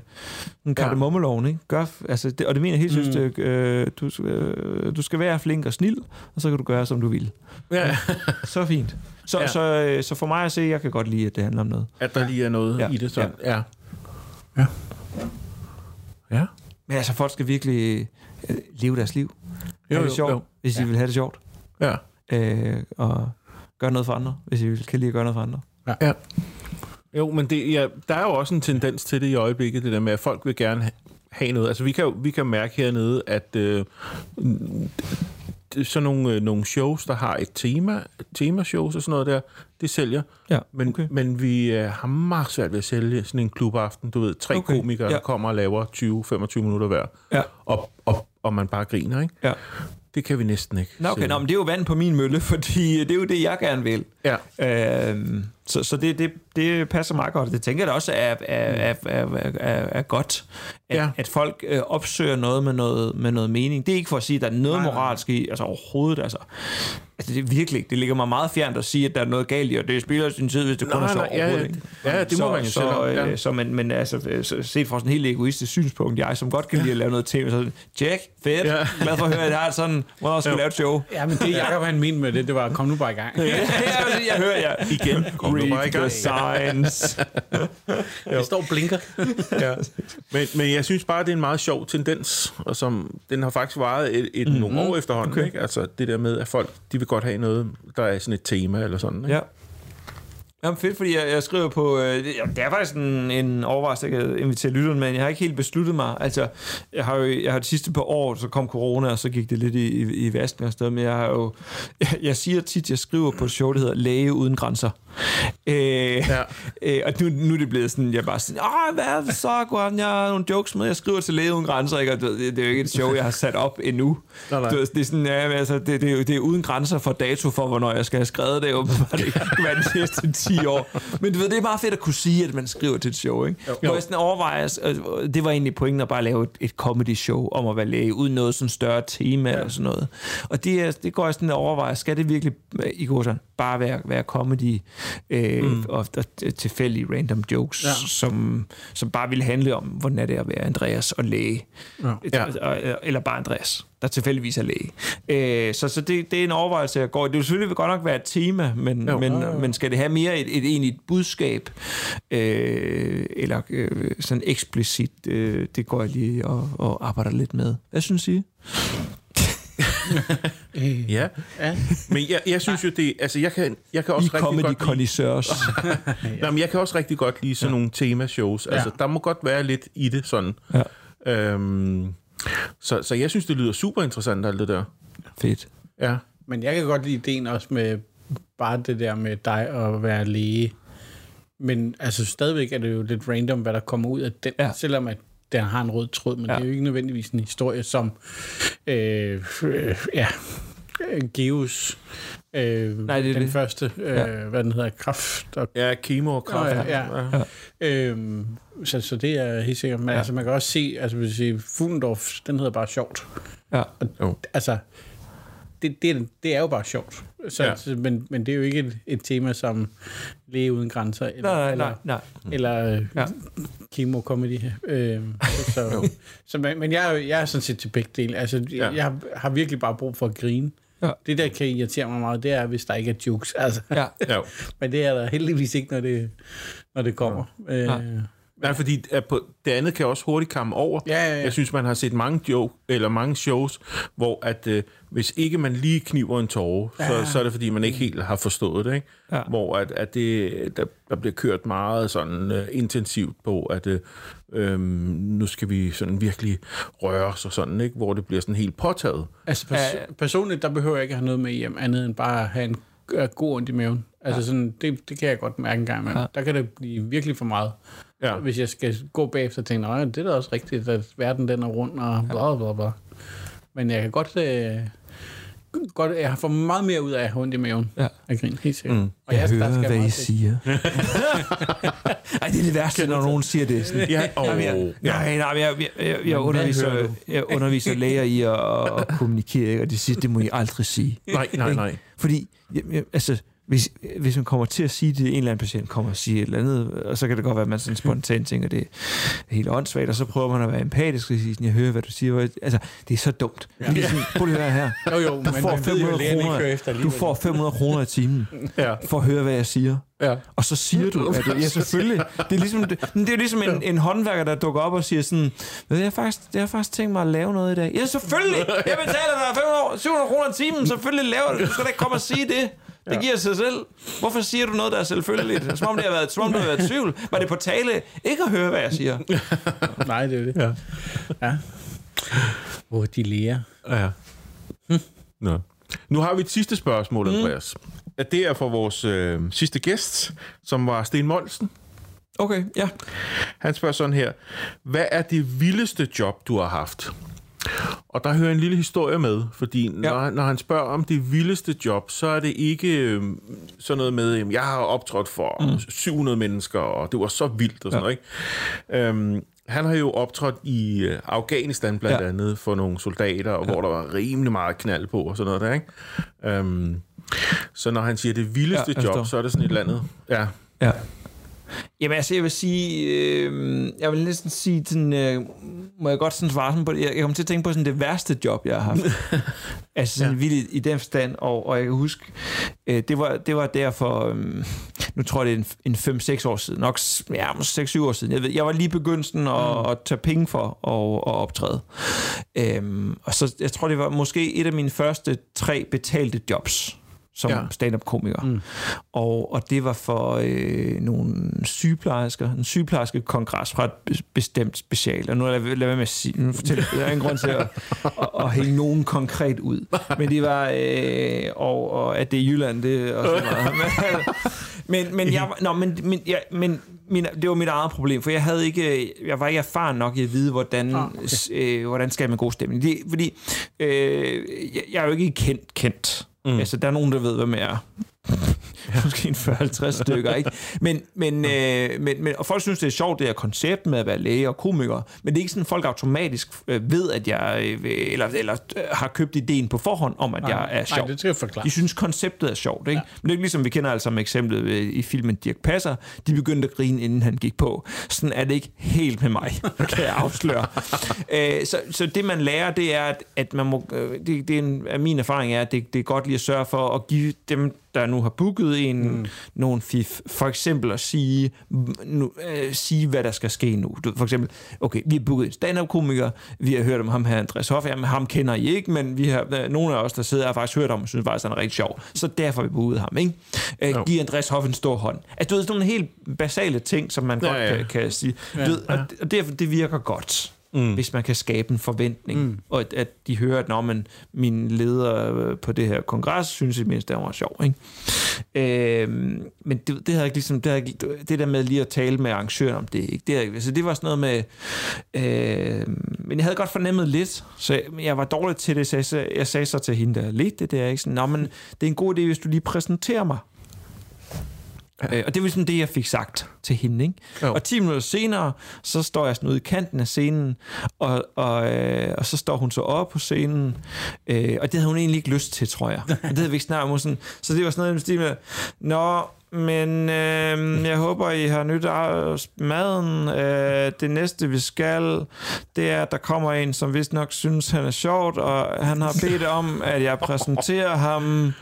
en kardemommeloven, ikke? Gør, altså, det, og det mener helt mm. synes, øh, du, øh, du skal være flink og snild, og så kan du gøre, som du vil. Ja. så fint. Så, ja. så, øh, så for mig at se, jeg kan godt lide, at det handler om noget. At der lige er noget ja. i det, så. Ja. ja. Ja. Ja. Men altså, folk skal virkelig øh, leve deres liv. Jo, det sjovt, jo. hvis ja. de vil have det sjovt. Ja. Øh, og gøre noget for andre, hvis I kan lide at gøre noget for andre. Ja. ja. Jo, men det, ja, der er jo også en tendens til det i øjeblikket, det der med, at folk vil gerne have noget. Altså, vi kan, vi kan mærke hernede, at øh, sådan nogle, øh, nogle shows, der har et tema, temashows og sådan noget der, det sælger. Ja, men, okay. men vi øh, har meget svært ved at sælge sådan en klubaften. Du ved, tre okay. komikere, ja. der kommer og laver 20-25 minutter hver. Ja. Og, og, og man bare griner, ikke? Ja. Det kan vi næsten ikke. Nå, okay, nå, men det er jo vand på min mølle, fordi det er jo det, jeg gerne vil. Ja. Øhm, så så det, det, det passer meget godt. Det tænker jeg da også er, er, er, er, er, er godt, at, ja. at folk øh, opsøger noget med, noget med noget mening. Det er ikke for at sige, at der er noget moralsk i, altså overhovedet. Altså, altså det er virkelig, det ligger mig meget fjernt at sige, at der er noget galt i, og det spiller sin tid, hvis det kun er så overhovedet. Ja, ja, det må så, man jo så, selv ja. øh, så, men, men altså, så, set fra sådan en helt egoistisk synspunkt, jeg som godt kan lide at lave noget tv, så Jack, fedt, ja. glad for at høre, at jeg har sådan, hvornår skal lave et show. Ja, men det Jacob han mente med det, det var, kom nu bare i gang. ja, jeg hører jer. Igen, kom du bare i Read gang. the signs. Det står og blinker. Ja. Men, men jeg synes bare, det er en meget sjov tendens, og som den har faktisk varet et, et mm-hmm. nogle år efterhånden. Okay. Ikke? Altså det der med, at folk de vil godt have noget, der er sådan et tema eller sådan. Ikke? Ja. Jamen fedt, fordi jeg, jeg skriver på... Øh, det, det er faktisk en, en overraskelse, jeg kan invitere lytteren, men jeg har ikke helt besluttet mig. Altså, jeg har jo jeg har de sidste par år, så kom corona, og så gik det lidt i, i, i vasken og sted, men jeg har jo... Jeg, jeg siger tit, jeg skriver på et show, der hedder Læge Uden Grænser. Øh, ja. øh, og nu, nu er det blevet sådan, jeg bare sådan, Åh, hvad det så, Gordon? Jeg har nogle jokes med, jeg skriver til Læge Uden Grænser, ikke? Og det, det er jo ikke et show, jeg har sat op endnu. Nej, nej. Ved, det er sådan, ja, altså, det, det, er det er uden grænser for dato for, hvornår jeg skal have skrevet det, åbenbart ikke hvad de næste 10 år. Men du ved, det er bare fedt at kunne sige, at man skriver til et show, ikke? Jo. Hvor jeg sådan overvejer, øh, det var egentlig pointen at bare lave et, et comedy show om at være læge, uden noget sådan større tema ja. eller sådan noget. Og det, er, det går jeg sådan at overveje, skal det virkelig, øh, i går sådan, bare være, være comedy øh, mm. og, og tilfældige random jokes, ja. som, som bare vil handle om, hvordan er det at være Andreas og læge. Ja. Eller bare Andreas der tilfældigvis er læge. Øh, så så det, det er en overvejelse, jeg går. Det vil selvfølgelig godt nok være et tema, men, Jo. men, Ja, ja, ja. men skal det have mere et, et egentligt budskab, øh, eller øh, sådan eksplicit, øh, det går jeg lige og, og arbejder lidt med. Hvad synes I? Ja. Ja. Men jeg, jeg synes jo, det altså jeg kan, jeg kan I også rigtig comedy godt lide, connoisseurs. nej, men jeg kan også rigtig godt lide sådan nogle temashows. Altså, der må godt være lidt i det sådan. Ja. Øhm, så, så jeg synes, det lyder super interessant, alt det der. Fedt. Ja. Men jeg kan godt lide ideen også med bare det der med dig at være læge. Men altså stadigvæk er det jo lidt random, hvad der kommer ud af den, Ja. selvom at den har en rød tråd, men Ja. det er jo ikke nødvendigvis en historie som øh, øh, ja, Geos, øh, Nej, det er den det. første, øh, Ja. ja. hvad den hedder, kraft og Ja, kemo og kraft. Nå, ja, ja. Øhm, så, så det er helt sikkert. Men Ja. ja. altså, man kan også se, altså vil sige, Fuglendorf, den hedder bare sjovt. Ja. Jo. Altså, det, det, er- det er jo bare sjovt. Så, Ja. ja. så, men, men det er jo ikke et, et tema som læge uden grænser, eller, Nej, nej, eller, nej, nej. eller øh, Ja. ja. kemo-comedy. Øh, så, så, men, men jeg, er jeg er sådan set til begge dele. Altså, Ja. ja. jeg har, har virkelig bare brug for at grine. Ja. Det, der kan irritere mig meget, det er, hvis der ikke er jokes. Altså, Ja. Ja. men det er der heldigvis ikke, når det, når det kommer. Øh, Nej. Fordi at på, det andet kan også hurtigt komme over. Ja, ja, ja. Jeg synes, man har set mange joke, eller mange shows, hvor at øh, hvis ikke man lige kniver en tårer, ja. så, så er det fordi, man ikke helt har forstået det. Ikke? Ja. Hvor at, at det, der, der bliver kørt meget sådan øh, intensivt på, at øh, øh, nu skal vi sådan virkelig røre os og sådan, ikke? hvor det bliver sådan helt påtaget. Altså pers- personligt, der behøver jeg ikke have noget med hjem, andet end bare at have en øh, god ondt i maven. Altså ja. sådan, det, det kan jeg godt mærke en gang imellem. Ja. Ja. Der kan det blive virkelig for meget. Ja. Hvis jeg skal gå bagefter og tænke, nej, det er da også rigtigt, at verden den er rund og bla bla bla. Men jeg kan godt, øh, godt jeg har fået meget mere ud af at have ondt i maven. Ja. Af grin, helt sikkert. Mm. Og Jeg der skal hører, hvad I siger. Ej, det er det værste, når nogen siger det. Sådan. Ja, åh, Jamen, jeg, nej, nej, jeg, jeg, jeg, jeg, underviser, jeg underviser læger i at, at kommunikere, ikke? og de siger, det må I aldrig sige. Nej, nej, nej. Fordi, jeg, jeg, altså, hvis, hvis man kommer til at sige det, en eller anden patient kommer og siger et eller andet, og så kan det godt være, at man sådan spontant tænker, det er helt åndssvagt, og så prøver man at være empatisk og sige, jeg hører, hvad du siger. Altså, det er så dumt. Ja. Det er sådan, prøv lige at høre her. Jo, jo, Du får man ved jo, 500 at lægerne ikke hører kroner, du får 500 kroner i timen Ja. for at høre, hvad jeg siger. Ja. Og så siger du, at det, ja, selvfølgelig. Det er ligesom, det, det er ligesom en, en håndværker, der dukker op og siger sådan, ved du, jeg faktisk, jeg har faktisk tænkt mig at lave noget i dag. Ja, selvfølgelig. Jeg betaler dig 500, 700 kroner i timen. Selvfølgelig laver det. Du skal da ikke komme og sige det. Det giver sig selv. Hvorfor siger du noget, der er selvfølgeligt? Som om, det har været, som om du har været tvivl. Var det på tale ikke at høre, hvad jeg siger? Nej, det er det. Ja. Ja. Hvor de lærer. Ja. Nå. Nu har vi et sidste spørgsmål, Andreas. Mm. Det er fra vores øh, sidste gæst, som var Sten Molsen. Okay, ja. Han spørger sådan her. Hvad er det vildeste job, du har haft? Og der hører en lille historie med, fordi ja. når, når han spørger om det vildeste job, så er det ikke øh, sådan noget med, at jeg har optrådt for mm. 700 mennesker, og det var så vildt og sådan Ja. noget. Ikke? Øhm, han har jo optrådt i øh, Afghanistan blandt ja. andet for nogle soldater, og ja. hvor der var rimelig meget knald på og sådan noget der, ikke? Øhm, så når han siger det vildeste Ja, job, så er det sådan et eller andet. Ja, Ja. Jamen altså, jeg vil sige, øh, jeg vil næsten sige, sådan, øh, må jeg godt sådan svare sådan på det, jeg, kommer til at tænke på sådan det værste job, jeg har haft. altså sådan ja. vildt i den forstand, og, og jeg kan huske, øh, det, var, det var der for, øh, nu tror jeg det er en, en 5-6 år siden, nok ja, 6-7 år siden, jeg, ved, jeg var lige begyndelsen at, mm. at tage penge for at, at optræde. Øh, og så, jeg tror det var måske et af mine første tre betalte jobs som ja. stand-up-komiker. Mm. Og, og det var for øh, nogle sygeplejersker, en sygeplejerske-kongres fra et bestemt special. Og nu lader jeg være med at sige, nu fortæller jeg, der er ingen grund til at, at, at hænge nogen konkret ud. Men det var, øh, og, og at det er Jylland, det er også meget. Men, men, jeg, nå, men, men, ja, men min, det var mit eget problem, for jeg havde ikke, jeg var ikke erfaren nok i at vide, hvordan, ah, okay. øh, hvordan skal man god stemning. Det, fordi øh, jeg, jeg er jo ikke kendt kendt. Mm. Altså, der er nogen, der ved, hvem jeg er. Måske en 40-50 stykker, ikke? Men, men, øh, men, men, og folk synes, det er sjovt, det her koncept med at være læge og komiker, men det er ikke sådan, at folk automatisk øh, ved, at jeg, øh, eller, eller øh, har købt ideen på forhånd om, at nej, jeg er sjov. Nej, det skal jeg forklare. De synes, konceptet er sjovt, ikke? Ja. Men det er ikke ligesom, vi kender altså med eksemplet øh, i filmen Dirk Passer. De begyndte at grine, inden han gik på. Sådan er det ikke helt med mig, kan jeg afsløre. øh, så, så det, man lærer, det er, at, at man må, øh, det, det er en, min erfaring er, at det, det er godt lige at sørge for at give dem, der nu har booket en, mm. nogle fif. For eksempel at sige, nu, øh, sige, hvad der skal ske nu. Du, for eksempel, okay, vi har booket en stand-up-komiker, vi har hørt om ham her, Andreas Hoff, jamen, ham kender I ikke, men vi har, øh, nogle af os, der sidder, har faktisk hørt om, og synes faktisk, han er rigtig sjov. Så derfor har vi booket ham, ikke? Øh, no. Giv Andreas Hoff en stor hånd. Altså, du ved, sådan nogle helt basale ting, som man ja, godt ja. Kan, kan sige. Ja, du ved, ja. Og det, det virker godt mm. hvis man kan skabe en forventning, mm. og at, at de hører, at når man, min leder på det her kongres synes i mindst, det var sjov. Ikke? Øh, men det, det havde ikke ligesom, det, havde, det der med lige at tale med arrangøren om det, ikke? det, havde, altså det var sådan noget med, øh, men jeg havde godt fornemmet lidt, så jeg, jeg var dårlig til det, så jeg, jeg sagde så til hende der, lidt det der, ikke? Sådan, Nå, men det er en god idé, hvis du lige præsenterer mig. Ja. Øh, og det var ligesom det, jeg fik sagt til hende. Ikke? Og 10 minutter senere, så står jeg sådan ude i kanten af scenen, og, og, øh, og så står hun så op på scenen, øh, og det havde hun egentlig ikke lyst til, tror jeg. og det havde vi ikke snart sådan, så det var sådan noget med, Nå, men øh, jeg håber, I har nyt af maden. Øh, det næste, vi skal, det er, at der kommer en, som vist nok synes, han er sjovt, og han har bedt om, at jeg præsenterer ham.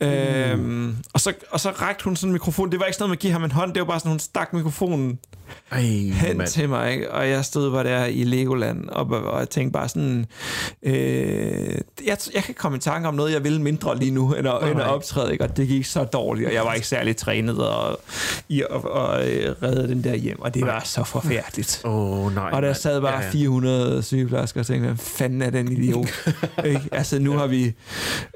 Øh, og, så, og så rakte hun sådan en mikrofon. Det var ikke sådan noget med at give ham en hånd, det var bare sådan, hun stak mikrofonen ej, hen man. til mig, ikke? og jeg stod bare der i Legoland, og, og jeg tænkte bare sådan, øh, jeg, jeg kan komme i tanke om noget, jeg vil mindre lige nu, end at, oh, end at optræde, ikke? og det gik så dårligt, og jeg var ikke særlig trænet og, i at og, øh, redde den der hjem, og det var så forfærdeligt. Oh, nej, og der sad bare ja, ja. 400 sygeplejersker og tænkte, hvad fanden er den idiot? ikke? Altså nu har vi,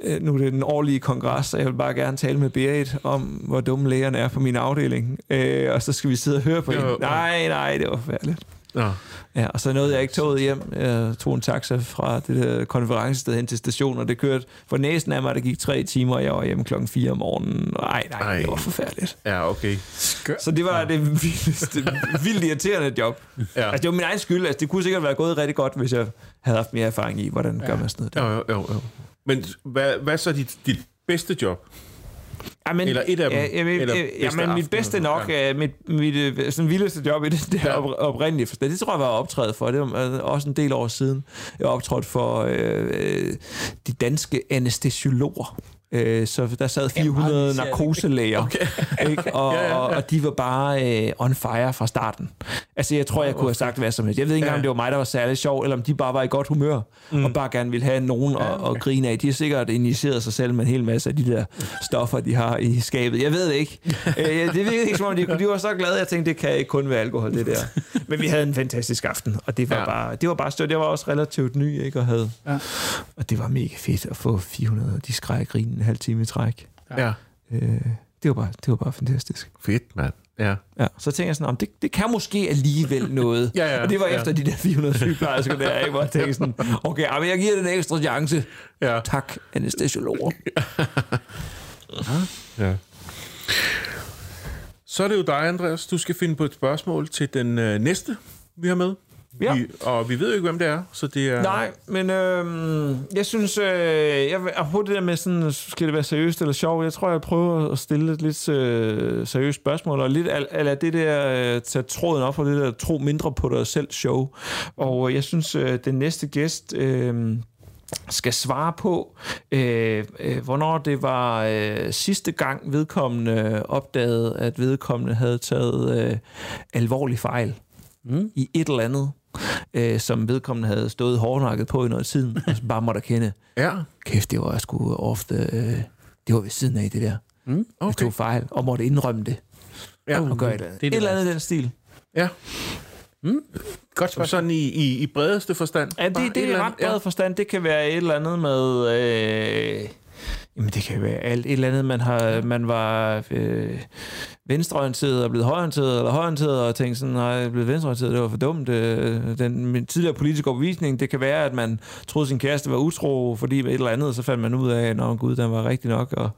øh, nu er det den årlige kongres, så jeg vil bare gerne tale med Berit om, hvor dumme lægerne er på min afdeling, øh, og så skal vi sidde og høre på jo, hende. Nej, nej, det var forfærdeligt. Ja. ja, og så nåede jeg ikke toget hjem. Jeg tog en taxa fra det der konferencested hen til stationen, og det kørte for næsten af mig, der gik tre timer, og jeg var hjemme klokken 4 om morgenen. Nej, nej, Ej. det var forfærdeligt. Ja, okay. Skør. Så det var ja. det vildeste, vildt irriterende job. Ja. Altså, det var min egen skyld. Altså, det kunne sikkert være gået rigtig godt, hvis jeg havde haft mere erfaring i, hvordan ja. gør man sådan noget. Der. Jo, jo, jo. Men hvad, hvad så dit, dit bedste job? Ja, men, eller et af dem. Ja, men, eller ja, men mit bedste nok, ja. mit, mit øh, sådan vildeste job i det, det er ja. oprindelige forstand. Det tror jeg var optrædet for. Det var øh, også en del år siden. Jeg optrådte for øh, øh, de danske anestesiologer. Øh, så der sad 400 ja, narkoselæger, okay. ikke? Og, ja, ja, ja. og de var bare øh, on fire fra starten. Altså, jeg tror, jeg kunne have sagt hvad som helst. Jeg ved ikke engang, ja. om det var mig, der var særlig sjov, eller om de bare var i godt humør, mm. og bare gerne ville have nogen ja, okay. at, at grine af. De har sikkert injiceret sig selv med en hel masse af de der stoffer, de har i skabet. Jeg ved det ikke. øh, det virkede ikke, som om de, de var så glade, jeg tænkte, det kan ikke kun være alkohol, det der. Men vi havde en fantastisk aften, og det var ja. bare, det var bare stødt. Jeg var også relativt ny, ikke? Og, havde, ja. og det var mega fedt at få 400, de skreg grine en halv time i træk. Ja. Øh, det, var bare, det var bare fantastisk. Fedt, mand. Ja. ja. Så tænker jeg sådan, om det, det kan måske alligevel noget. ja, ja, og det var efter ja. de der 400 sygeplejersker der, ikke? hvor jeg tænkte sådan, okay, men jeg giver den en ekstra chance. Ja. Tak, anestesiologer. ja. Så er det jo dig, Andreas. Du skal finde på et spørgsmål til den øh, næste, vi har med. Ja. Vi, og vi ved jo ikke, hvem det er, så det er... Nej, men øh, jeg synes, øh, jeg, apropos det der med sådan, skal det være seriøst eller sjovt, jeg tror, jeg prøver at stille et lidt øh, seriøst spørgsmål, og lidt al- eller det der, øh, tage tråden op for det der tro mindre på dig selv show. Og øh, jeg synes, øh, den næste gæst... Øh, skal svare på, øh, øh, hvornår det var øh, sidste gang vedkommende opdagede, at vedkommende havde taget øh, alvorlig fejl Mm. i et eller andet, øh, som vedkommende havde stået hårdnakket på i noget tid, og så bare måtte erkende, Ja, kæft, det var sgu ofte, øh, det var ved siden af det der. Mm. Jeg okay. tog fejl, og måtte indrømme det, Ja, og gøre et eller andet. det er Et det eller andet i den stil. ja. Godt Så spørgsmål. sådan i, i, i bredeste forstand. Ja, det, det et er ret andet- bred forstand. Det kan være et eller andet med... Øh, jamen, det kan være alt. Et eller andet, man, har, man var øh, venstreorienteret og blevet højorienteret, eller højorienteret og tænkt sådan, nej, jeg er blevet venstreorienteret, det var for dumt. Øh, den min tidligere politiske overbevisning, det kan være, at man troede, sin kæreste var utro, fordi et eller andet, så fandt man ud af, at gud, den var rigtig nok, og,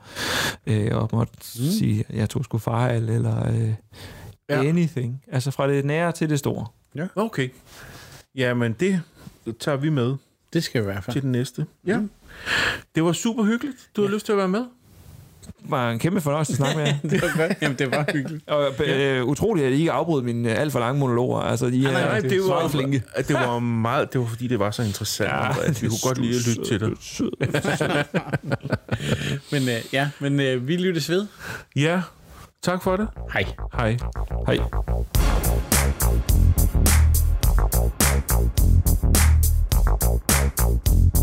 øh, og måtte mm. sige, at jeg tog sgu fejl, eller øh, Ja. ja. anything. Altså fra det nære til det store. Okay. Jamen, det tager vi med Det skal i hvert fald. til den næste. Ja. Det var super hyggeligt. Du ja. havde lyst til at være med var en kæmpe fornøjelse at snakke med jer. det var godt. Jamen, det var hyggeligt. og øh, øh utroligt, at I ikke afbrød mine øh, alt for lange monologer. Altså, I nej, nej, nej, det, det var, meget flinke. Det var meget, det var fordi, det var så interessant. Ja, at vi kunne godt lide at lytte til det. men øh, ja, men øh, vi lyttes ved. Ja, tak for det. Hej. Hej. Hej. Thank.